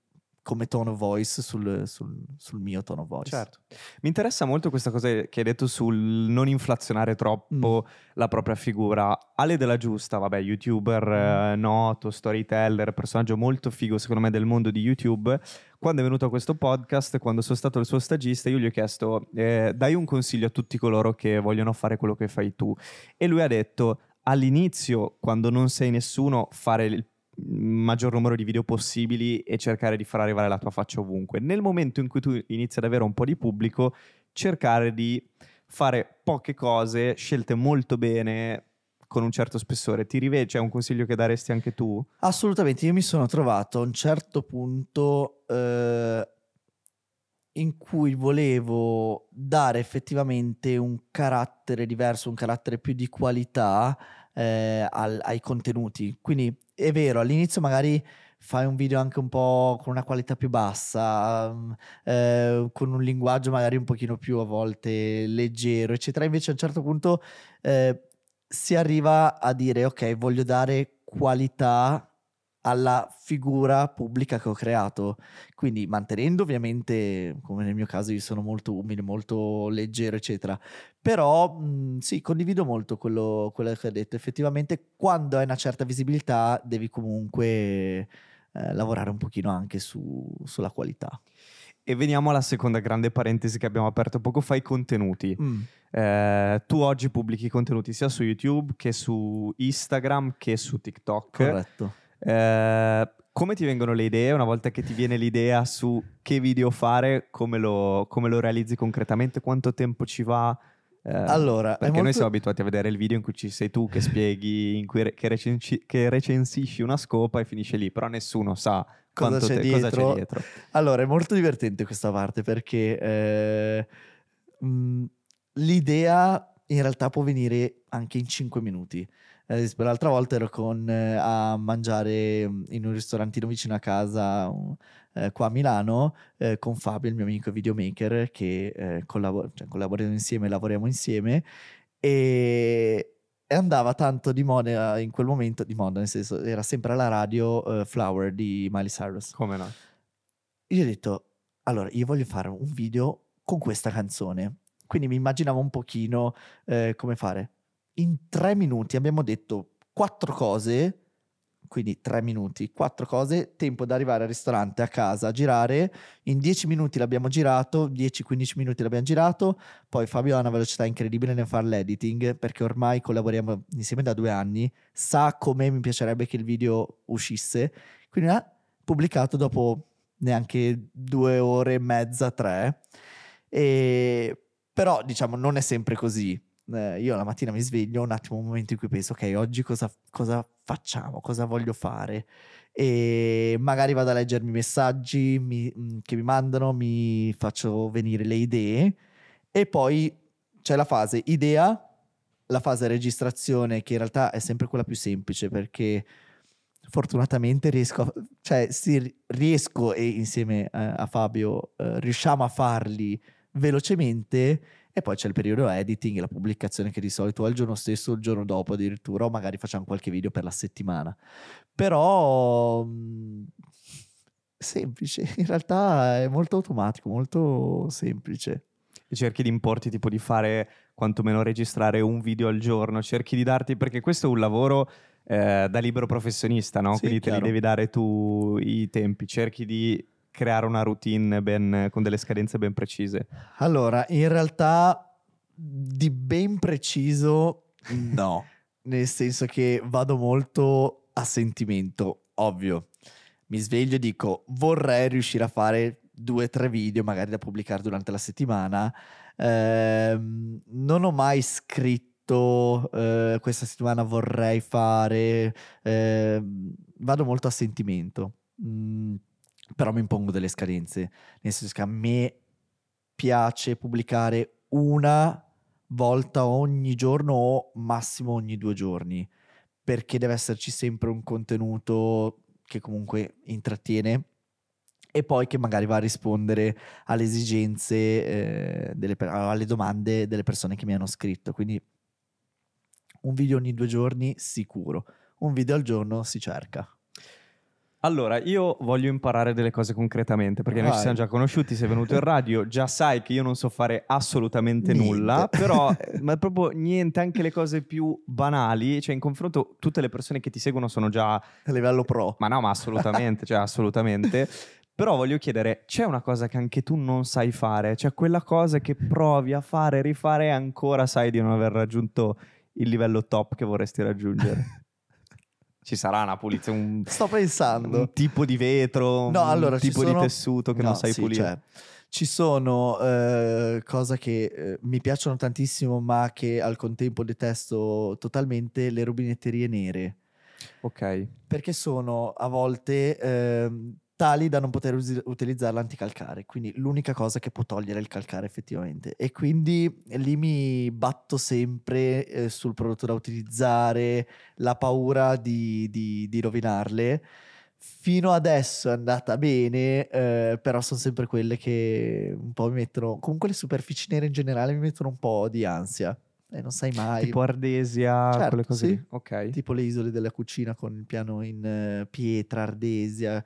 come tone of voice sul, sul, sul, mio tone of voice. Certo. Mi interessa molto questa cosa che hai detto sul non inflazionare troppo mm. la propria figura. Ale della Giusta, vabbè, youtuber mm. eh, noto, storyteller, personaggio molto figo secondo me del mondo di YouTube. Quando è venuto a questo podcast, quando sono stato il suo stagista, io gli ho chiesto eh, dai un consiglio a tutti coloro che vogliono fare quello che fai tu. E lui ha detto all'inizio, quando non sei nessuno, fare il maggior numero di video possibili e cercare di far arrivare la tua faccia ovunque. Nel momento in cui tu inizi ad avere un po' di pubblico, cercare di fare poche cose, scelte molto bene, con un certo spessore. Ti rivedi? C'è un consiglio che daresti anche tu? Assolutamente, io mi sono trovato a un certo punto eh, in cui volevo dare effettivamente un carattere diverso, un carattere più di qualità eh, al, ai contenuti. Quindi è vero, all'inizio magari fai un video anche un po' con una qualità più bassa, mm, eh, con un linguaggio magari un pochino più a volte leggero, eccetera. Invece a un certo punto eh, si arriva a dire ok, voglio dare qualità alla figura pubblica che ho creato. Quindi mantenendo ovviamente, come nel mio caso, io sono molto umile, molto leggero, eccetera. Però mh, sì, condivido molto quello, quello, che hai detto. Effettivamente, quando hai una certa visibilità, devi comunque eh, lavorare un pochino anche su, sulla qualità. E veniamo alla seconda grande parentesi che abbiamo aperto poco fa, i contenuti. Mm. Eh, tu oggi pubblichi contenuti sia su YouTube che su Instagram che su TikTok. Corretto. Eh, come ti vengono le idee una volta che ti viene l'idea su che video fare, come lo, come lo realizzi concretamente, quanto tempo ci va? Eh, allora, perché molto... noi siamo abituati a vedere il video in cui ci sei tu che spieghi, in cui che, recensi- che recensisci una scopa e finisce lì, però nessuno sa cosa c'è, te, cosa c'è, dietro. Allora, è molto divertente questa parte perché eh, mh, l'idea in realtà può venire anche in 5 minuti. Eh, l'altra volta ero con, eh, a mangiare mm, in un ristorantino vicino a casa eh, qua a Milano eh, con Fabio, il mio amico videomaker, che eh, collabor- cioè, collaboriamo insieme, lavoriamo insieme e, e andava tanto di moda in quel momento, di moda nel senso era sempre alla radio Flower di Miley Cyrus. Come no? Io ho detto, allora io voglio fare un video con questa canzone. Quindi mi immaginavo un pochino come fare in tre minuti abbiamo detto quattro cose, quindi tre minuti, quattro cose, tempo da arrivare al ristorante, a casa, a girare, in dieci minuti l'abbiamo girato, 10-15 minuti l'abbiamo girato, poi Fabio ha una velocità incredibile nel fare l'editing, perché ormai collaboriamo insieme da due anni, sa come mi piacerebbe che il video uscisse, quindi ha pubblicato dopo neanche due ore e mezza, tre, e... però diciamo non è sempre così eh, io la mattina mi sveglio, un attimo, un momento in cui penso, ok, oggi cosa, cosa facciamo, cosa voglio fare? E magari vado a leggermi i messaggi mi, mm, che mi mandano, mi faccio venire le idee e poi c'è la fase idea, la fase registrazione che in realtà è sempre quella più semplice perché fortunatamente riesco, a, cioè, sì, riesco e insieme a, a Fabio eh, riusciamo a farli velocemente e poi c'è il periodo editing e la pubblicazione che di solito è il giorno stesso o il giorno dopo addirittura, o magari facciamo qualche video per la settimana. Però mh, semplice, in realtà è molto automatico, molto semplice. E cerchi di importi tipo di fare quantomeno registrare un video al giorno, cerchi di darti, perché questo è un lavoro eh, da libero professionista, no? Sì, Quindi chiaro. te li devi dare tu i tempi, cerchi di creare una routine ben, con delle scadenze ben precise? Allora, in realtà di ben preciso no, nel senso che vado molto a sentimento, ovvio. Mi sveglio e dico vorrei riuscire a fare due o tre video magari da pubblicare durante la settimana. Eh, non ho mai scritto eh, questa settimana vorrei fare, eh, vado molto a sentimento. Mm, però mi impongo delle scadenze, nel senso che a me piace pubblicare una volta ogni giorno o massimo ogni due giorni, perché deve esserci sempre un contenuto che comunque intrattiene e poi che magari va a rispondere alle esigenze, eh, delle, alle domande delle persone che mi hanno scritto. Quindi un video ogni due giorni sicuro, un video al giorno si cerca. Allora, io voglio imparare delle cose concretamente, perché noi ci Vai. siamo già conosciuti, sei venuto in radio, già sai che io non so fare assolutamente Niente. nulla, però eh, ma proprio niente, anche le cose più banali, cioè in confronto tutte le persone che ti seguono sono già A livello pro. ma no, ma assolutamente, cioè assolutamente. Però voglio chiedere, c'è una cosa che anche tu non sai fare? Cioè quella cosa che provi a fare, rifare e ancora sai di non aver raggiunto il livello top che vorresti raggiungere? Ci sarà una pulizia, un, Sto pensando. un tipo di vetro, No, un allora, ci tipo sono- di tessuto che No, non sai sì, pulire. cioè, ci sono eh, cose che eh, mi piacciono tantissimo, ma che al contempo detesto totalmente le rubinetterie nere. Ok. Perché sono a volte ehm, tali da non poter usi- utilizzare l'anticalcare. Quindi l'unica cosa che può togliere il calcare effettivamente. E quindi lì mi batto sempre eh, sul prodotto da utilizzare, la paura di, di- di rovinarle. Fino adesso è andata bene, eh, però sono sempre quelle che un po' mi mettono. Comunque le superfici nere in generale mi mettono un po' di ansia. E non sai mai. Tipo ardesia, Certo, quelle cose sì. Ok. tipo le isole della cucina con il piano in eh, pietra, ardesia,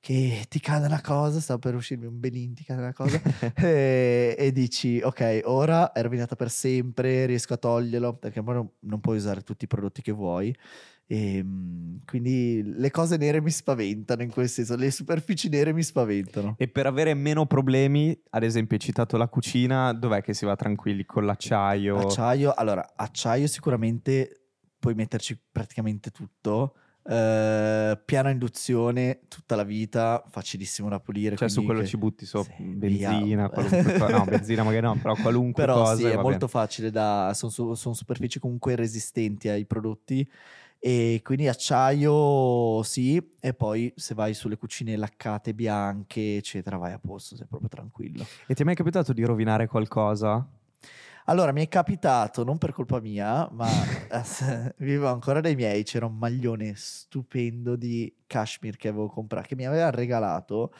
che ti cade una cosa, sta per uscirmi un belin, ti cade una cosa, e, e dici, ok, ora è rovinata per sempre, riesco a toglierlo, perché poi non, non puoi usare tutti i prodotti che vuoi. E, mm, quindi le cose nere mi spaventano in quel senso, le superfici nere mi spaventano. E per avere meno problemi, ad esempio, hai citato la cucina, dov'è che si va tranquilli? Con l'acciaio? Acciaio, allora, acciaio sicuramente puoi metterci praticamente tutto. Eh, piano induzione tutta la vita, facilissimo da pulire. Cioè, su quello che- ci butti sopra Sì, benzina, cosa. No, benzina magari no, però qualunque Però cosa. sì, è molto bene. facile da... Sono, su- sono superfici comunque resistenti ai prodotti. E quindi acciaio sì, e poi se vai sulle cucine laccate bianche, eccetera, vai a posto, sei proprio tranquillo. E ti è mai capitato di rovinare qualcosa? Allora, mi è capitato, non per colpa mia, ma eh, vivo ancora dai miei, c'era un maglione stupendo di cashmere che avevo comprato, che mi aveva regalato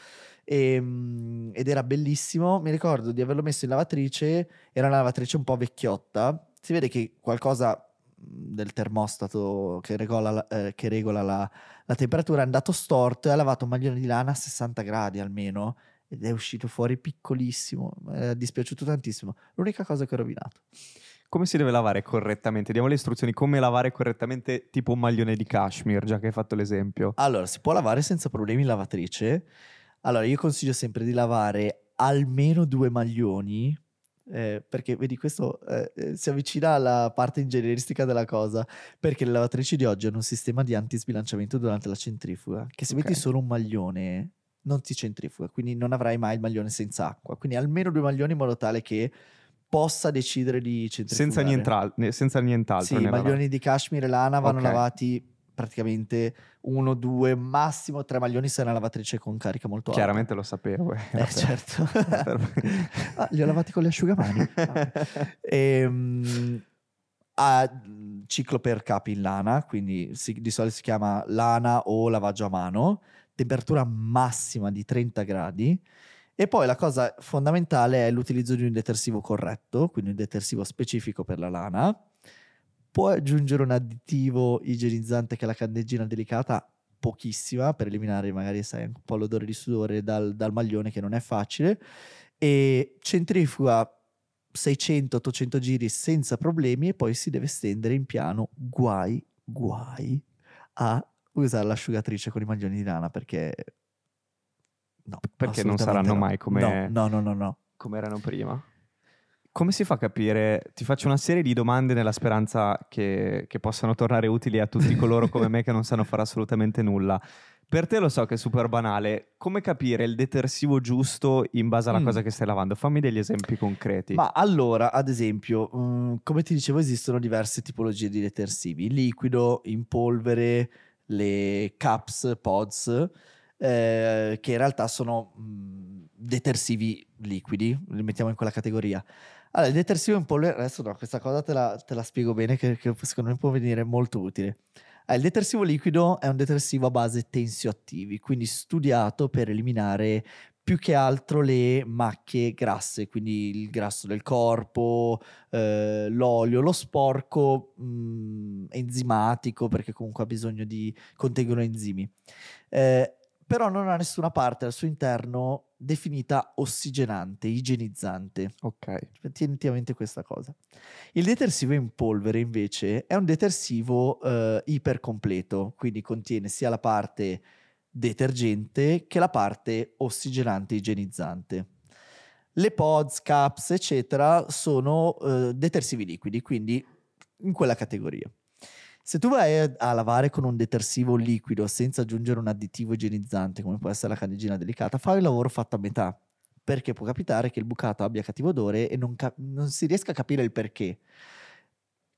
ehm, ed era bellissimo. Mi ricordo di averlo messo in lavatrice, era una lavatrice un po' vecchiotta. Si vede che qualcosa mh, del termostato che regola, la- eh, che regola la, la temperatura è andato storto e ha lavato un maglione di lana a 60 gradi almeno ed è uscito fuori piccolissimo. Mi è dispiaciuto tantissimo. L'unica cosa che ho rovinato. Come si deve lavare correttamente? Diamo le istruzioni come lavare correttamente tipo un maglione di cashmere, già che hai fatto l'esempio. Allora, si può lavare senza problemi in lavatrice. Allora, io consiglio sempre di lavare almeno due maglioni. eh, perché vedi, questo eh, eh, si avvicina alla parte ingegneristica della cosa. Perché le lavatrici di oggi hanno un sistema di antisbilanciamento durante la centrifuga. Che se Ok. metti solo un maglione, non ti centrifuga. Quindi non avrai mai il maglione senza acqua. Quindi almeno due maglioni in modo tale che possa decidere di centrifugare. Senza, nientra- senza nient'altro. Sì, i maglioni di cashmere e lana vanno Ok. lavati praticamente uno, due, massimo tre maglioni se è una lavatrice con carica molto alta. Chiaramente lo sapevo. eh. Eh, certo. Ah, li ho lavati con gli asciugamani. Ah. Ehm, ha mm, ciclo per capi in lana, quindi si- di solito si chiama lana o lavaggio a mano, temperatura massima di 30 gradi. E poi la cosa fondamentale è l'utilizzo di un detersivo corretto, quindi un detersivo specifico per la lana. Puoi aggiungere un additivo igienizzante che è la candeggina delicata, pochissima, per eliminare magari sai, un po' l'odore di sudore dal, dal maglione che non è facile. E centrifuga 600-800 giri senza problemi e poi si deve stendere in piano. Guai, guai a usare l'asciugatrice con i maglioni di lana perché... No, Perché non saranno no. mai come- No, no, no, no. no. come erano prima. Come si fa a capire? Ti faccio una serie di domande nella speranza che, che possano tornare utili a tutti coloro come me che non sanno fare assolutamente nulla. Per te lo so che è super banale. Come capire il detersivo giusto in base alla Mm. cosa che stai lavando? Fammi degli esempi concreti. Ma allora, ad esempio, mm, come ti dicevo, esistono diverse tipologie di detersivi: liquido, in polvere, le caps, pods, eh, che in realtà sono mm, detersivi liquidi, li mettiamo in quella categoria. Allora, il detersivo in polvere, adesso no, questa cosa te la, te la spiego bene, che, che secondo me può venire molto utile. Ah, il detersivo liquido è un detersivo a base tensioattivi, quindi studiato per eliminare più che altro le macchie grasse, quindi il grasso del corpo, eh, l'olio, lo sporco mh, mm, enzimatico, perché comunque ha bisogno di contengono enzimi. Eh, però non ha nessuna parte al suo interno definita ossigenante, igienizzante. Ok. Tieniti a mente questa cosa. Il detersivo in polvere invece è un detersivo eh, ipercompleto, quindi contiene sia la parte detergente che la parte ossigenante igienizzante. Le pods, caps, eccetera, sono eh, detersivi liquidi, quindi in quella categoria. Se tu vai a, lavare con un detersivo liquido senza aggiungere un additivo igienizzante, come può essere la candeggina delicata, fai il lavoro fatto a metà. Perché può capitare che il bucato abbia cattivo odore e non, cap- non si riesca a capire il perché.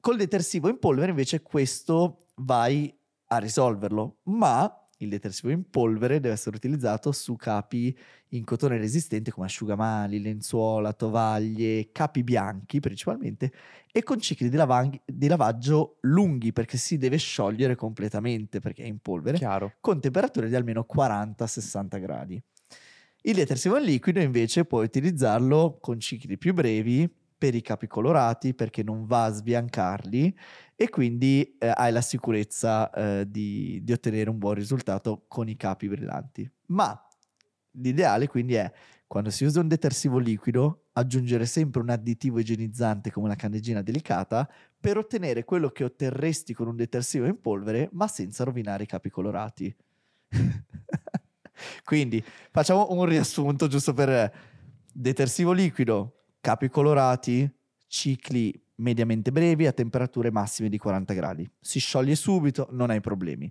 Col detersivo in polvere invece questo vai a risolverlo, ma il detersivo in polvere deve essere utilizzato su capi in cotone resistente come asciugamani, lenzuola, tovaglie, capi bianchi principalmente e con cicli di, lavang- di lavaggio lunghi perché si deve sciogliere completamente perché è in polvere Chiaro. con temperature di almeno 40-60 gradi. Il detersivo in liquido invece puoi utilizzarlo con cicli più brevi per i capi colorati perché non va a sbiancarli e quindi eh, hai la sicurezza eh, di, di, ottenere un buon risultato con i capi brillanti. Ma l'ideale quindi è quando si usa un detersivo liquido aggiungere sempre un additivo igienizzante come una candeggina delicata per ottenere quello che otterresti con un detersivo in polvere ma senza rovinare i capi colorati. quindi facciamo un riassunto giusto per detersivo liquido capi colorati, cicli mediamente brevi a temperature massime di 40 gradi. Si scioglie subito, non hai problemi.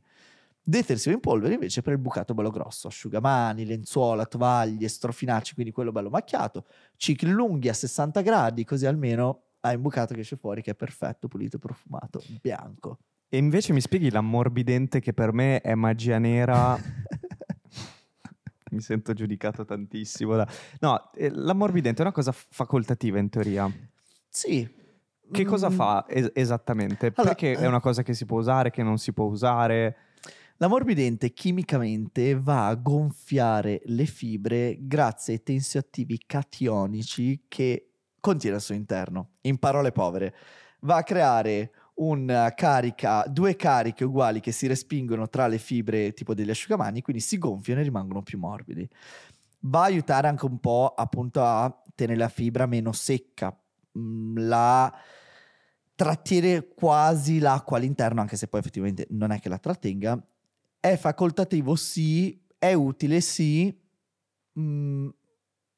Detersivo in polvere invece per il bucato bello grosso, asciugamani, lenzuola, tovaglie, strofinacci, quindi quello bello macchiato, cicli lunghi a 60 gradi, così almeno hai un bucato che esce fuori che è perfetto, pulito, profumato, bianco. E invece mi spieghi l'ammorbidente che per me è magia nera mi sento giudicato tantissimo. Da... No, eh, l'ammorbidente è una cosa facoltativa in teoria. Sì. Che cosa mm. fa es- esattamente? Allora, Perché è una cosa che si può usare, che non si può usare? L'ammorbidente chimicamente va a gonfiare le fibre grazie ai tensioattivi cationici che contiene al suo interno. In parole povere, va a creare carica, due cariche uguali che si respingono tra le fibre tipo degli asciugamani, quindi si gonfiano e rimangono più morbidi. Va a aiutare anche un po' appunto a tenere la fibra meno secca, mm, la trattiene quasi l'acqua all'interno, anche se poi effettivamente non è che la trattenga. È facoltativo sì, è utile sì, mm,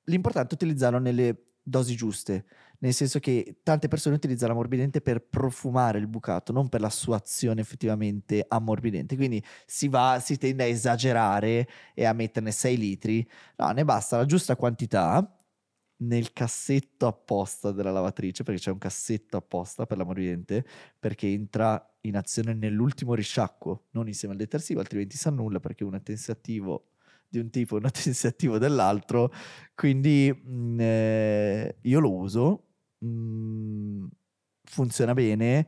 l'importante è utilizzarlo nelle dosi giuste nel senso che tante persone utilizzano l'ammorbidente per profumare il bucato, non per la sua azione effettivamente ammorbidente. Quindi si va, si tende a esagerare e a metterne 6 litri. No, ne basta la giusta quantità nel cassetto apposta della lavatrice, perché c'è un cassetto apposta per l'ammorbidente, perché entra in azione nell'ultimo risciacquo, non insieme al detersivo, altrimenti sa nulla perché uno è tensiativo di un tipo e un tensiativo dell'altro. Quindi mm, eh, io lo uso, mh, funziona bene,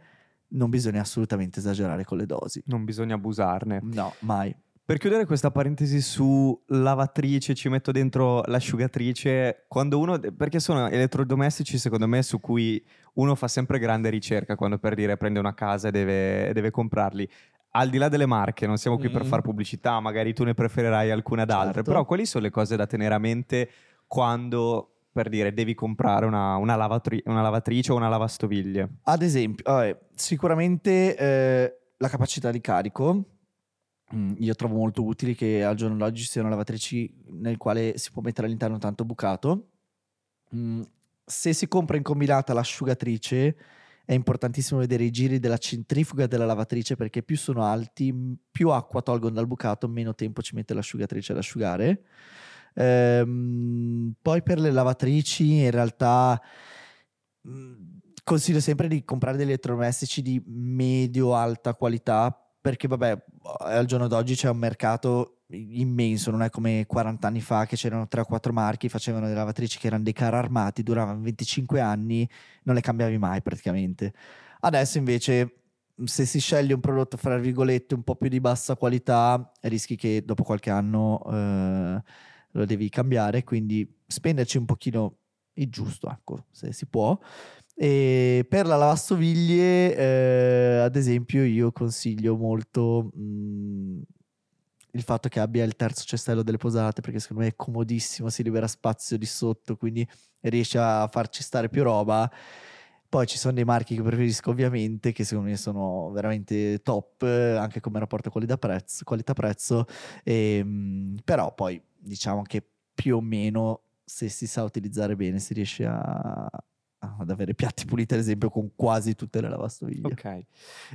non bisogna assolutamente esagerare con le dosi. Non bisogna abusarne. No, mai. Per chiudere questa parentesi su lavatrice, ci metto dentro l'asciugatrice, quando uno, perché sono elettrodomestici secondo me su cui uno fa sempre grande ricerca quando per dire prende una casa e deve, deve comprarli. Al di là delle marche, non siamo qui mm. per fare pubblicità, magari tu ne preferirai alcune ad altre, certo. però quali sono le cose da tenere a mente quando per dire devi comprare una, una, lavatri- una lavatrice o una lavastoviglie? Ad esempio, vabbè, sicuramente eh, la capacità di carico. Mm, io trovo molto utile che al giorno d'oggi siano lavatrici nel quale si può mettere all'interno tanto bucato. Mm, se si compra in combinata l'asciugatrice è importantissimo vedere i giri della centrifuga della lavatrice perché più sono alti, più acqua tolgono dal bucato, meno tempo ci mette l'asciugatrice ad asciugare. Ehm, poi per le lavatrici in realtà consiglio sempre di comprare degli elettrodomestici di medio-alta qualità perché vabbè al giorno d'oggi c'è un mercato immenso, non è come 40 anni fa che c'erano 3 o 4 marchi, facevano delle lavatrici che erano dei carri armati, duravano 25 anni, non le cambiavi mai praticamente. Adesso invece se si sceglie un prodotto fra virgolette un po' più di bassa qualità, rischi che dopo qualche anno eh, lo devi cambiare, quindi spenderci un pochino il giusto, ecco, se si può. E per la lavastoviglie, eh, ad esempio, io consiglio molto mh, mm, il fatto che abbia il terzo cestello delle posate, perché secondo me è comodissimo, si libera spazio di sotto, quindi riesce a farci stare più roba. Poi ci sono dei marchi che preferisco ovviamente, che secondo me sono veramente top, anche come rapporto qualità-prezzo, qualità-prezzo e, ehm, però poi diciamo che più o meno se si sa utilizzare bene si riesce a, ad avere piatti puliti, ad esempio, con quasi tutte le lavastoviglie. Ok.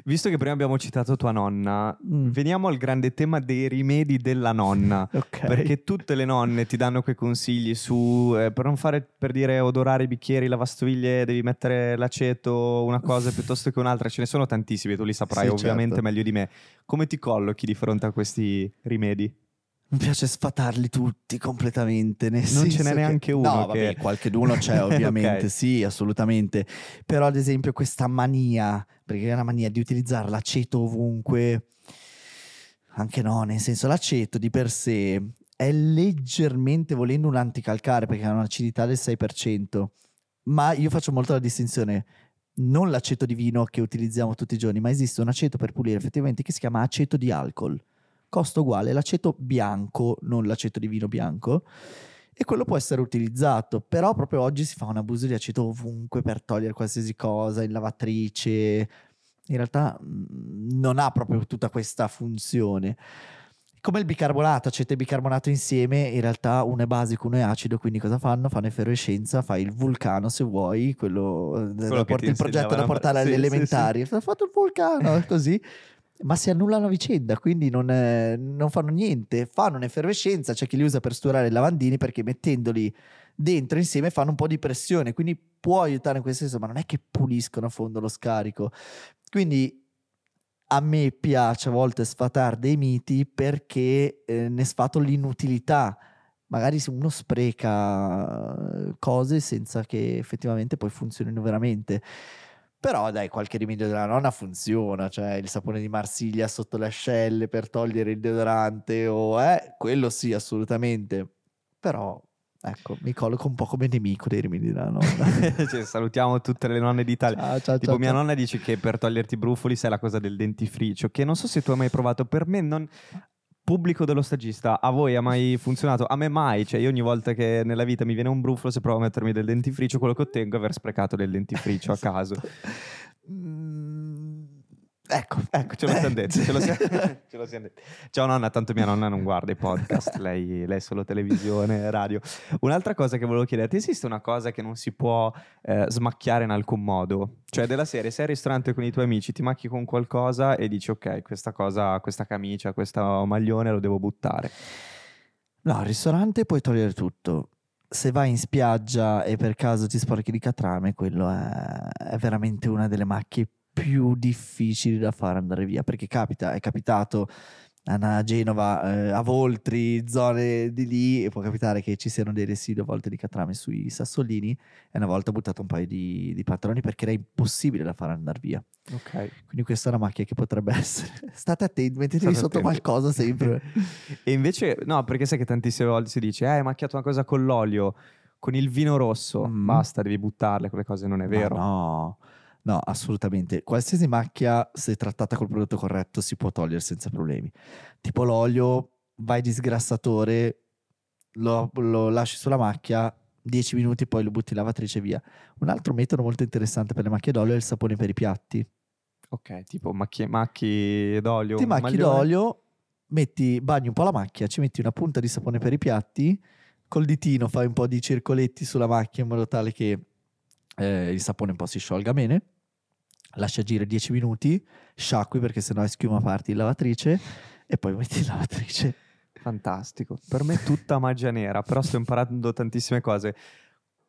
Visto che prima abbiamo citato tua nonna, mm. veniamo al grande tema dei rimedi della nonna. ok. Perché tutte le nonne ti danno quei consigli su eh, per non fare per dire odorare i bicchieri, lavastoviglie, devi mettere l'aceto, una cosa piuttosto che un'altra. Ce ne sono tantissimi, tu li saprai sì, ovviamente certo. meglio di me. Come ti collochi di fronte a questi rimedi? Mi piace sfatarli tutti completamente. non ce n'è neanche che... uno. No, che... vabbè, qualche d'uno c'è ovviamente, okay. sì, assolutamente. Però ad esempio questa mania, perché è una mania di utilizzare l'aceto ovunque, anche no, nel senso l'aceto di per sé è leggermente volendo un anticalcare perché ha un'acidità del 6%, ma io faccio molto la distinzione non l'aceto di vino che utilizziamo tutti i giorni, ma esiste un aceto per pulire effettivamente che si chiama aceto di alcol costa uguale l'aceto bianco, non l'aceto di vino bianco, e quello può essere utilizzato, però proprio oggi si fa un abuso di aceto ovunque per togliere qualsiasi cosa, in lavatrice, in realtà mm, non ha proprio tutta questa funzione. Come il bicarbonato, aceto e bicarbonato insieme, in realtà uno è basico, uno è acido, quindi cosa fanno? Fanno effervescenza, fai il vulcano se vuoi, quello, eh, quello porti, il progetto da portare sì, elementari, sì, sì. fatto il vulcano, così ma si annullano a vicenda, quindi non, eh, non, fanno niente. Fanno un'effervescenza, c'è chi li usa per sturare i lavandini perché mettendoli dentro insieme fanno un po' di pressione, quindi può aiutare in questo senso, ma non è che puliscono a fondo lo scarico. Quindi a me piace a volte sfatare dei miti perché eh, ne sfato l'inutilità. Magari uno spreca eh, cose senza che effettivamente poi funzionino veramente. Però dai, qualche rimedio della nonna funziona, cioè il sapone di Marsiglia sotto le ascelle per togliere il deodorante o eh, quello sì, assolutamente. Però Ecco, mi colloco un po' come nemico dei rimedi della nonna. cioè, salutiamo tutte le nonne d'Italia. Ciao, ciao, tipo, ciao, mia nonna dice che per toglierti i brufoli sai la cosa del dentifricio, che non so se tu hai mai provato. Per me non pubblico dello stagista, a voi ha mai funzionato? A me mai, cioè io ogni volta che nella vita mi viene un brufolo, se provo a mettermi del dentifricio, quello che ottengo è aver sprecato del dentifricio a caso. Ecco, ecco, ce lo siamo detti. Ce lo siamo, ce lo siamo detti. Ciao nonna, tanto mia nonna non guarda i podcast, lei, lei è solo televisione, radio. Un'altra cosa che volevo chiederti, esiste una cosa che non si può eh, smacchiare in alcun modo? Cioè della serie, sei al ristorante con i tuoi amici, ti macchi con qualcosa e dici ok, questa cosa, questa camicia, questo maglione lo devo buttare. No, al ristorante puoi togliere tutto se vai in spiaggia e per caso ti sporchi di catrame, quello è, è veramente una delle macchie più difficili da fare andare via perché capita, è capitato a Genova, eh, a Voltri, zone di lì, e può capitare che ci siano dei residui a volte di catrame sui sassolini. E una volta ho buttato un paio di, di pantaloni perché era impossibile da fare andare via. Ok. Quindi questa è una macchia che potrebbe essere. State attenti, mettetevi sotto attenti. qualcosa sempre. e invece, no, perché sai che tantissime volte si dice, eh, hai macchiato una cosa con l'olio, con il vino rosso, mm. basta, devi buttarle, quelle cose non è vero. Ma no. No, assolutamente. Qualsiasi macchia, se trattata col prodotto corretto, si può togliere senza problemi. Tipo l'olio, vai di sgrassatore, lo, lo lasci sulla macchia, 10 minuti, poi lo butti in lavatrice e via. Un altro metodo molto interessante per le macchie d'olio è il sapone per i piatti. Ok, tipo macchie, macchi d'olio. Ti macchi maglione. d'olio, metti, bagni un po' la macchia, ci metti una punta di sapone per i piatti, col ditino fai un po' di circoletti sulla macchia in modo tale che eh, il sapone un po' si sciolga bene, lascia agire 10 minuti, sciacqui perché sennò è schiuma parti in lavatrice e poi metti in lavatrice. Fantastico, per me è tutta magia nera, però sto imparando tantissime cose.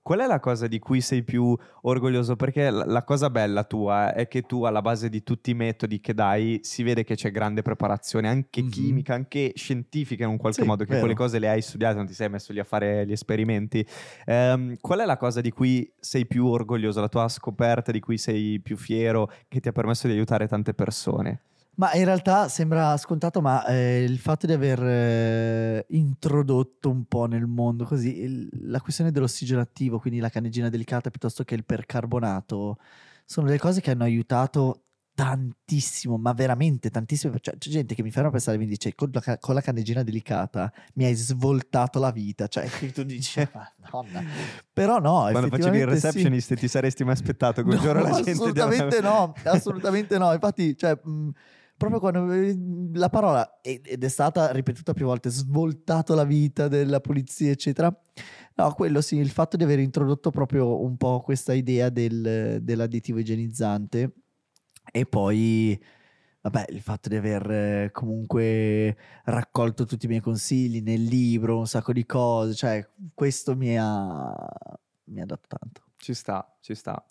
Qual è la cosa di cui sei più orgoglioso? Perché la, cosa bella tua è che tu alla base di tutti i metodi che dai si vede che c'è grande preparazione, anche mm-hmm. chimica, anche scientifica in un qualche sì, modo, che vero. quelle cose le hai studiate, non ti sei messo lì a fare gli esperimenti. Um, qual è la cosa di cui sei più orgoglioso, la tua scoperta di cui sei più fiero, che ti ha permesso di aiutare tante persone? Ma in realtà sembra scontato, ma eh, il fatto di aver eh, introdotto un po' nel mondo così il- la questione dell'ossigeno attivo, quindi la candeggina delicata piuttosto che il percarbonato, sono delle cose che hanno aiutato tantissimo, ma veramente tantissimo. Cioè, c'è gente che mi ferma a pensare e mi dice con la, con la candeggina delicata mi hai svoltato la vita. Cioè, tu dici, madonna. Però no, Quando facevi il effettivamente sì. receptionist ti saresti mai aspettato che un No, giorno la gente... assolutamente no, assolutamente no. Infatti, cioè, mh, proprio quando eh, la parola ed è stata ripetuta più volte, svoltato la vita della polizia, eccetera. No, quello sì, il fatto di aver introdotto proprio un po' questa idea del- dell'additivo igienizzante e poi, vabbè, il fatto di aver eh, comunque raccolto tutti i miei consigli nel libro, un sacco di cose, cioè questo mi ha, mi ha dato tanto. Ci sta, ci sta.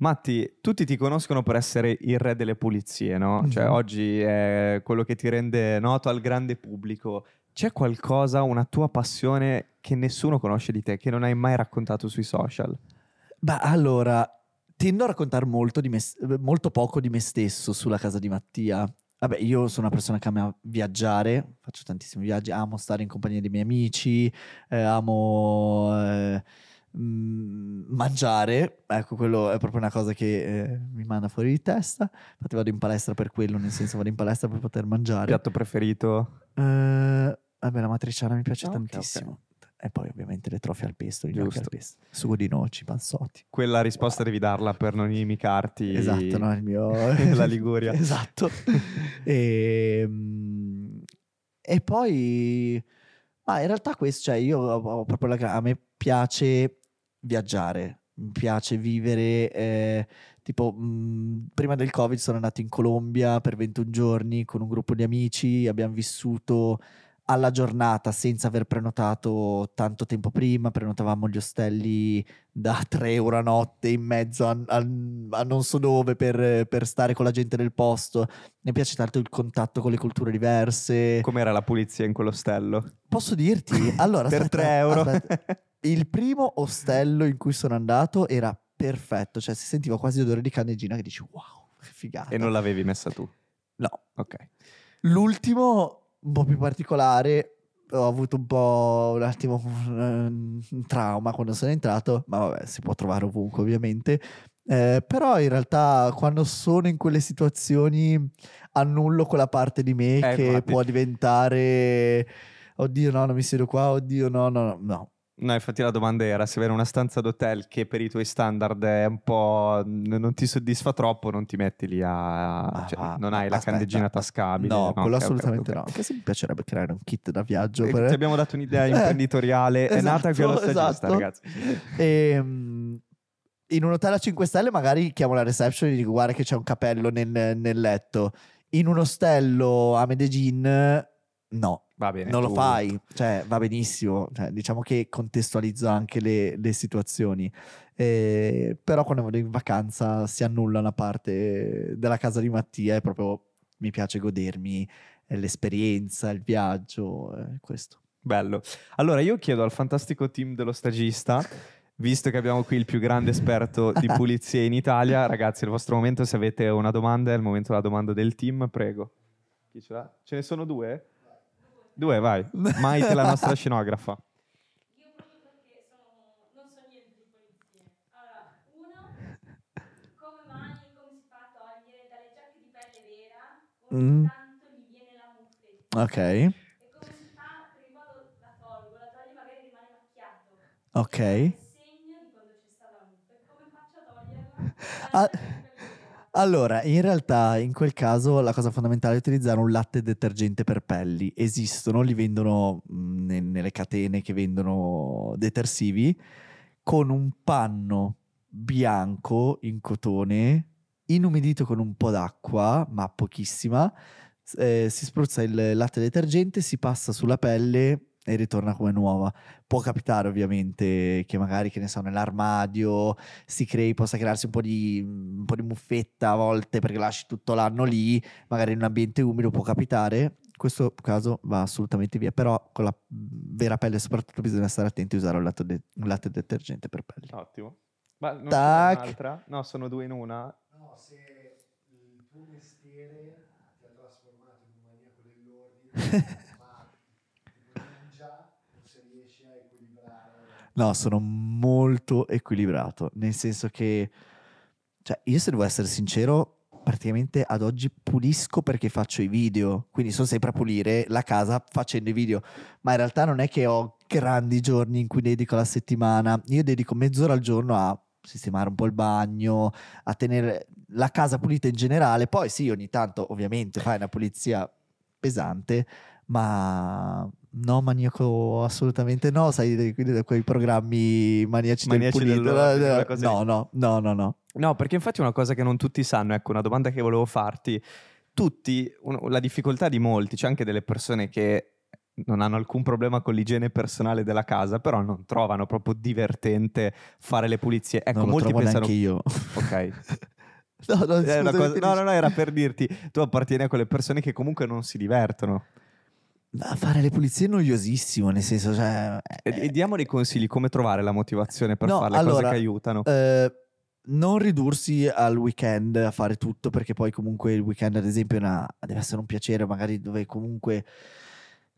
Matti, tutti ti conoscono per essere il re delle pulizie, no? Cioè, Mhm. oggi è quello che ti rende noto al grande pubblico. C'è qualcosa, una tua passione che nessuno conosce di te, che non hai mai raccontato sui social? Beh, allora, tendo a raccontare molto, di me, molto poco di me stesso sulla casa di Mattia. Vabbè, io sono una persona che ama viaggiare, faccio tantissimi viaggi, amo stare in compagnia dei miei amici, eh, amo eh, mangiare, ecco, quello è proprio una cosa che eh, mi manda fuori di testa. Infatti vado in palestra per quello, nel senso vado in palestra per poter mangiare. Piatto preferito? Eh, vabbè, la matriciana mi piace ok, tantissimo. E poi ovviamente le trofie al pesto, i gnocchi al Giusto. pesto, sugo di noci, panzotti. Quella risposta devi darla per non inimicarti. Esatto, no, il mio... La Liguria. esatto. e, mm, e poi... Ma in realtà questo, cioè io ho, ho proprio la... A me piace viaggiare, mi piace vivere... eh, tipo, mh, prima del Covid sono andato in Colombia per 21 giorni con un gruppo di amici, abbiamo vissuto alla giornata senza aver prenotato tanto tempo prima, prenotavamo gli ostelli da 3 euro a notte in mezzo a, a- a non so dove per, per stare con la gente del posto. Mi piace tanto il contatto con le culture diverse. Com'era la pulizia in quell'ostello? Posso dirti? Allora, per aspetta, 3 euro. aspetta. Il primo ostello in cui sono andato era perfetto, cioè si sentiva quasi odore di candeggina che dici wow, che figata. e non l'avevi messa tu? No. Ok. L'ultimo, un po' più particolare, ho avuto un po' un attimo un, un trauma quando sono entrato, ma vabbè, si può trovare ovunque ovviamente. Eh, però in realtà quando sono in quelle situazioni annullo quella parte di me Eh, che infatti. può diventare oddio no, non mi siedo qua, oddio no, no, no, no. No, infatti la domanda era se avere una stanza d'hotel che per i tuoi standard è un po' non ti soddisfa troppo, non ti metti lì a... Ah, cioè, va, non hai la aspetta. candeggina tascabile. No, quello ok, ok, assolutamente ok. no. Anche se mi piacerebbe creare un kit da viaggio. Eh, per- Ti abbiamo dato un'idea Eh, imprenditoriale, è nata qui allo esatto, stagista, esatto. ragazzi. Ehm, in un hotel a 5 stelle magari chiamo la reception e dico guarda che c'è un capello nel, nel letto. In un ostello a Medellin no, Va bene. non lo tu- fai, cioè va benissimo, Cioè, diciamo che contestualizzo anche le, le situazioni, Eh, però quando vado in vacanza si annulla una parte della casa di Mattia e proprio mi piace godermi eh, l'esperienza, il viaggio, eh, questo. Bello. Allora io chiedo al fantastico team dello stagista, visto che abbiamo qui il più grande esperto di pulizie in Italia, ragazzi, il vostro momento, se avete una domanda, è il momento della domanda del team, prego. Chi ce l'ha? Ce ne sono due? Due, vai. Maite, la nostra scenografa. Io proprio perché sono, non so niente di polizia. Allora, uno, come mai, come si fa a togliere dalle giacche di pelle vera, Mm. ogni tanto gli viene la muffetta. Ok, E come si fa, perché quando la tolgo, la togli magari rimane macchiato. ok. Il segno di quando c'è stata la muffetta. Come faccio a toglierla? Ah. Dalle giacche di pelle vera. Allora, in realtà in quel caso la cosa fondamentale è utilizzare un latte detergente per pelli. Esistono, li vendono mh, ne- nelle catene che vendono detersivi con un panno bianco in cotone inumidito con un po' d'acqua, ma pochissima. eh, si spruzza il latte detergente, si passa sulla pelle e ritorna come nuova. Può capitare ovviamente che magari, che ne so, nell'armadio si crei, possa crearsi un po' di, un po' di muffetta a volte perché lasci tutto l'anno lì, magari in un ambiente umido può capitare. In questo caso va assolutamente via, però con la vera pelle soprattutto bisogna stare attenti a usare un latte, de- un latte detergente per pelli. Ottimo. Ma non Tac. c'è un'altra? No, sono due in una. No, se il tuo mestiere ti No, sono molto equilibrato, nel senso che, cioè, io se devo essere sincero, praticamente ad oggi pulisco perché faccio i video, quindi sono sempre a pulire la casa facendo i video, ma in realtà non è che ho grandi giorni in cui dedico la settimana, io dedico mezz'ora al giorno a sistemare un po' il bagno, a tenere la casa pulita in generale, poi sì, ogni tanto ovviamente fai una pulizia pesante, ma no maniaco assolutamente no, sai, quindi da quei programmi maniaci, Maniaci del pulito, dell'ordine, no, quelle cose no, no, no, no, no. No, perché infatti una cosa che non tutti sanno, ecco, una domanda che volevo farti. Tutti, un- la difficoltà di molti, c'è anche delle persone che non hanno alcun problema con l'igiene personale della casa, però non trovano proprio divertente fare le pulizie. Ecco, non lo molti pensano... neanche io. Ok. no, no, scusami, cosa- No, no, no, era per dirti, tu appartieni a quelle persone che comunque non si divertono. Ma fare le pulizie è noiosissimo, nel senso, cioè... E, e diamo dei consigli come trovare la motivazione per No, fare le cose allora, che aiutano. Eh, non ridursi al weekend a fare tutto perché poi comunque il weekend ad esempio una- deve essere un piacere magari dove comunque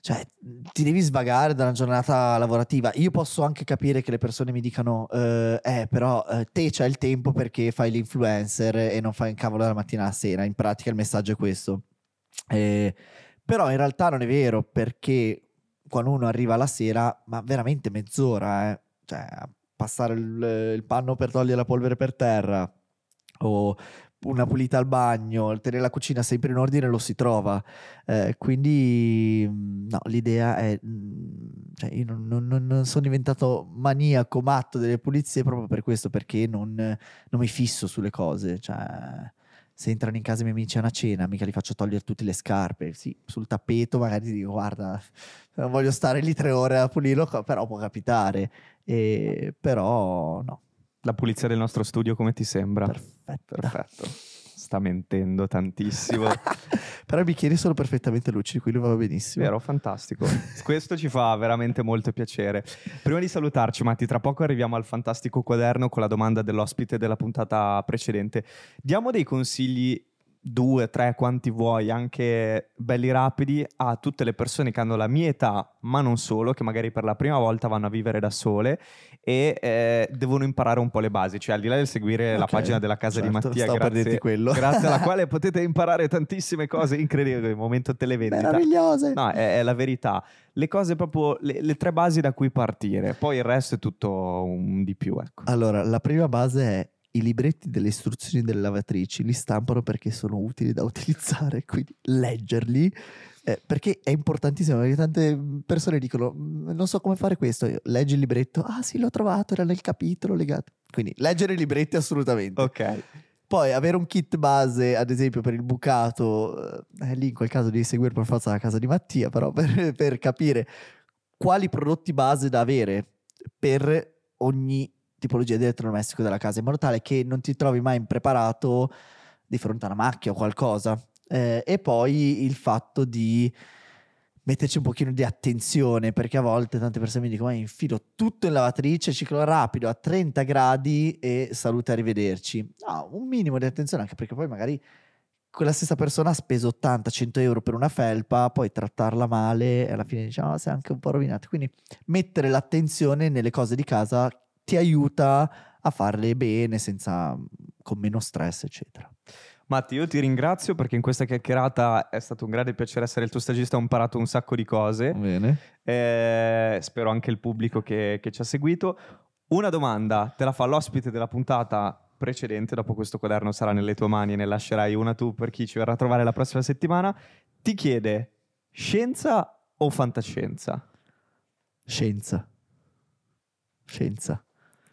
cioè ti devi svagare dalla giornata lavorativa. Io posso anche capire che le persone mi dicano eh, eh, però eh, te c'hai il tempo perché fai l'influencer e non fai un cavolo dalla mattina alla sera. In pratica il messaggio è questo. Eh, però in realtà non è vero perché quando uno arriva la sera ma veramente mezz'ora eh, cioè passare il, il panno per togliere la polvere per terra o una pulita al bagno, tenere la cucina sempre in ordine lo si trova. Eh, quindi no, l'idea è, mh, cioè io non- non- non sono diventato maniaco, matto delle pulizie proprio per questo, perché non, non mi fisso sulle cose. Cioè, se entrano in casa i miei amici a una cena, mica li faccio togliere tutte le scarpe. Sì, sul tappeto magari ti dico, guarda, non voglio stare lì tre ore a pulirlo, però può capitare. E, però no, La pulizia del nostro studio come ti sembra? perfetto. Perfetto. Sta mentendo tantissimo. però i bicchieri sono perfettamente lucidi, quindi va benissimo. Vero, fantastico. Questo ci fa veramente molto piacere. Prima di salutarci, Matti, tra poco arriviamo al fantastico quaderno con la domanda dell'ospite della puntata precedente. Diamo dei consigli, due, tre, quanti vuoi, anche belli rapidi, a tutte le persone che hanno la mia età, ma non solo, che magari per la prima volta vanno a vivere da sole e eh, devono imparare un po' le basi, cioè al di là del seguire la Ok, pagina della casa di certo, Mattia, stavo per grazie, grazie alla quale potete imparare tantissime cose incredibili, momento televendita. Meravigliose. No, è, è la verità. Le cose proprio, le, le tre basi da cui partire, poi il resto è tutto un di più, ecco. Allora, la prima base è i libretti delle istruzioni delle lavatrici, li stampano perché sono utili da utilizzare, quindi leggerli. eh, perché è importantissimo, perché tante persone dicono "Mm, non so come fare questo, Io, leggi il libretto, ah sì l'ho trovato, era nel capitolo legato. Quindi leggere i libretti assolutamente. Ok. Poi avere un kit base, ad esempio per il bucato, eh, lì in quel caso devi seguire per forza la casa di Mattia, però per, per capire quali prodotti base da avere per ogni tipologia di elettrodomestico della casa, in modo tale che non ti trovi mai impreparato di fronte a una macchia o qualcosa. Eh, e poi il fatto di metterci un pochino di attenzione perché a volte tante persone mi dicono ma infilo tutto in lavatrice ciclo rapido a 30 gradi e salute arrivederci no un minimo di attenzione anche perché poi magari quella stessa persona ha speso 80-100 euro per una felpa poi trattarla male e alla fine diciamo "Ah, sei anche un po' rovinato quindi mettere l'attenzione nelle cose di casa ti aiuta a farle bene senza con meno stress eccetera Matti, io ti ringrazio perché in questa chiacchierata è stato un grande piacere essere il tuo stagista, ho imparato un sacco di cose. bene Eh, spero anche il pubblico che, che ci ha seguito. Una domanda te la fa l'ospite della puntata precedente, dopo questo quaderno sarà nelle tue mani e ne lascerai una tu per chi ci verrà a trovare la prossima settimana. Ti chiede scienza o fantascienza? scienza scienza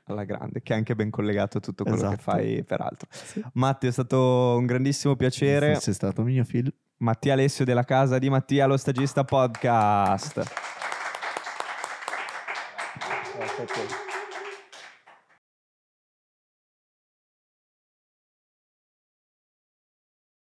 Alla grande, che è anche ben collegato a tutto quello che Esatto. fai peraltro. Matti, è stato un grandissimo piacere. Fosse stato mio figlio. Mattia Alessio della casa di Mattia, lo stagista podcast. Grazie a te.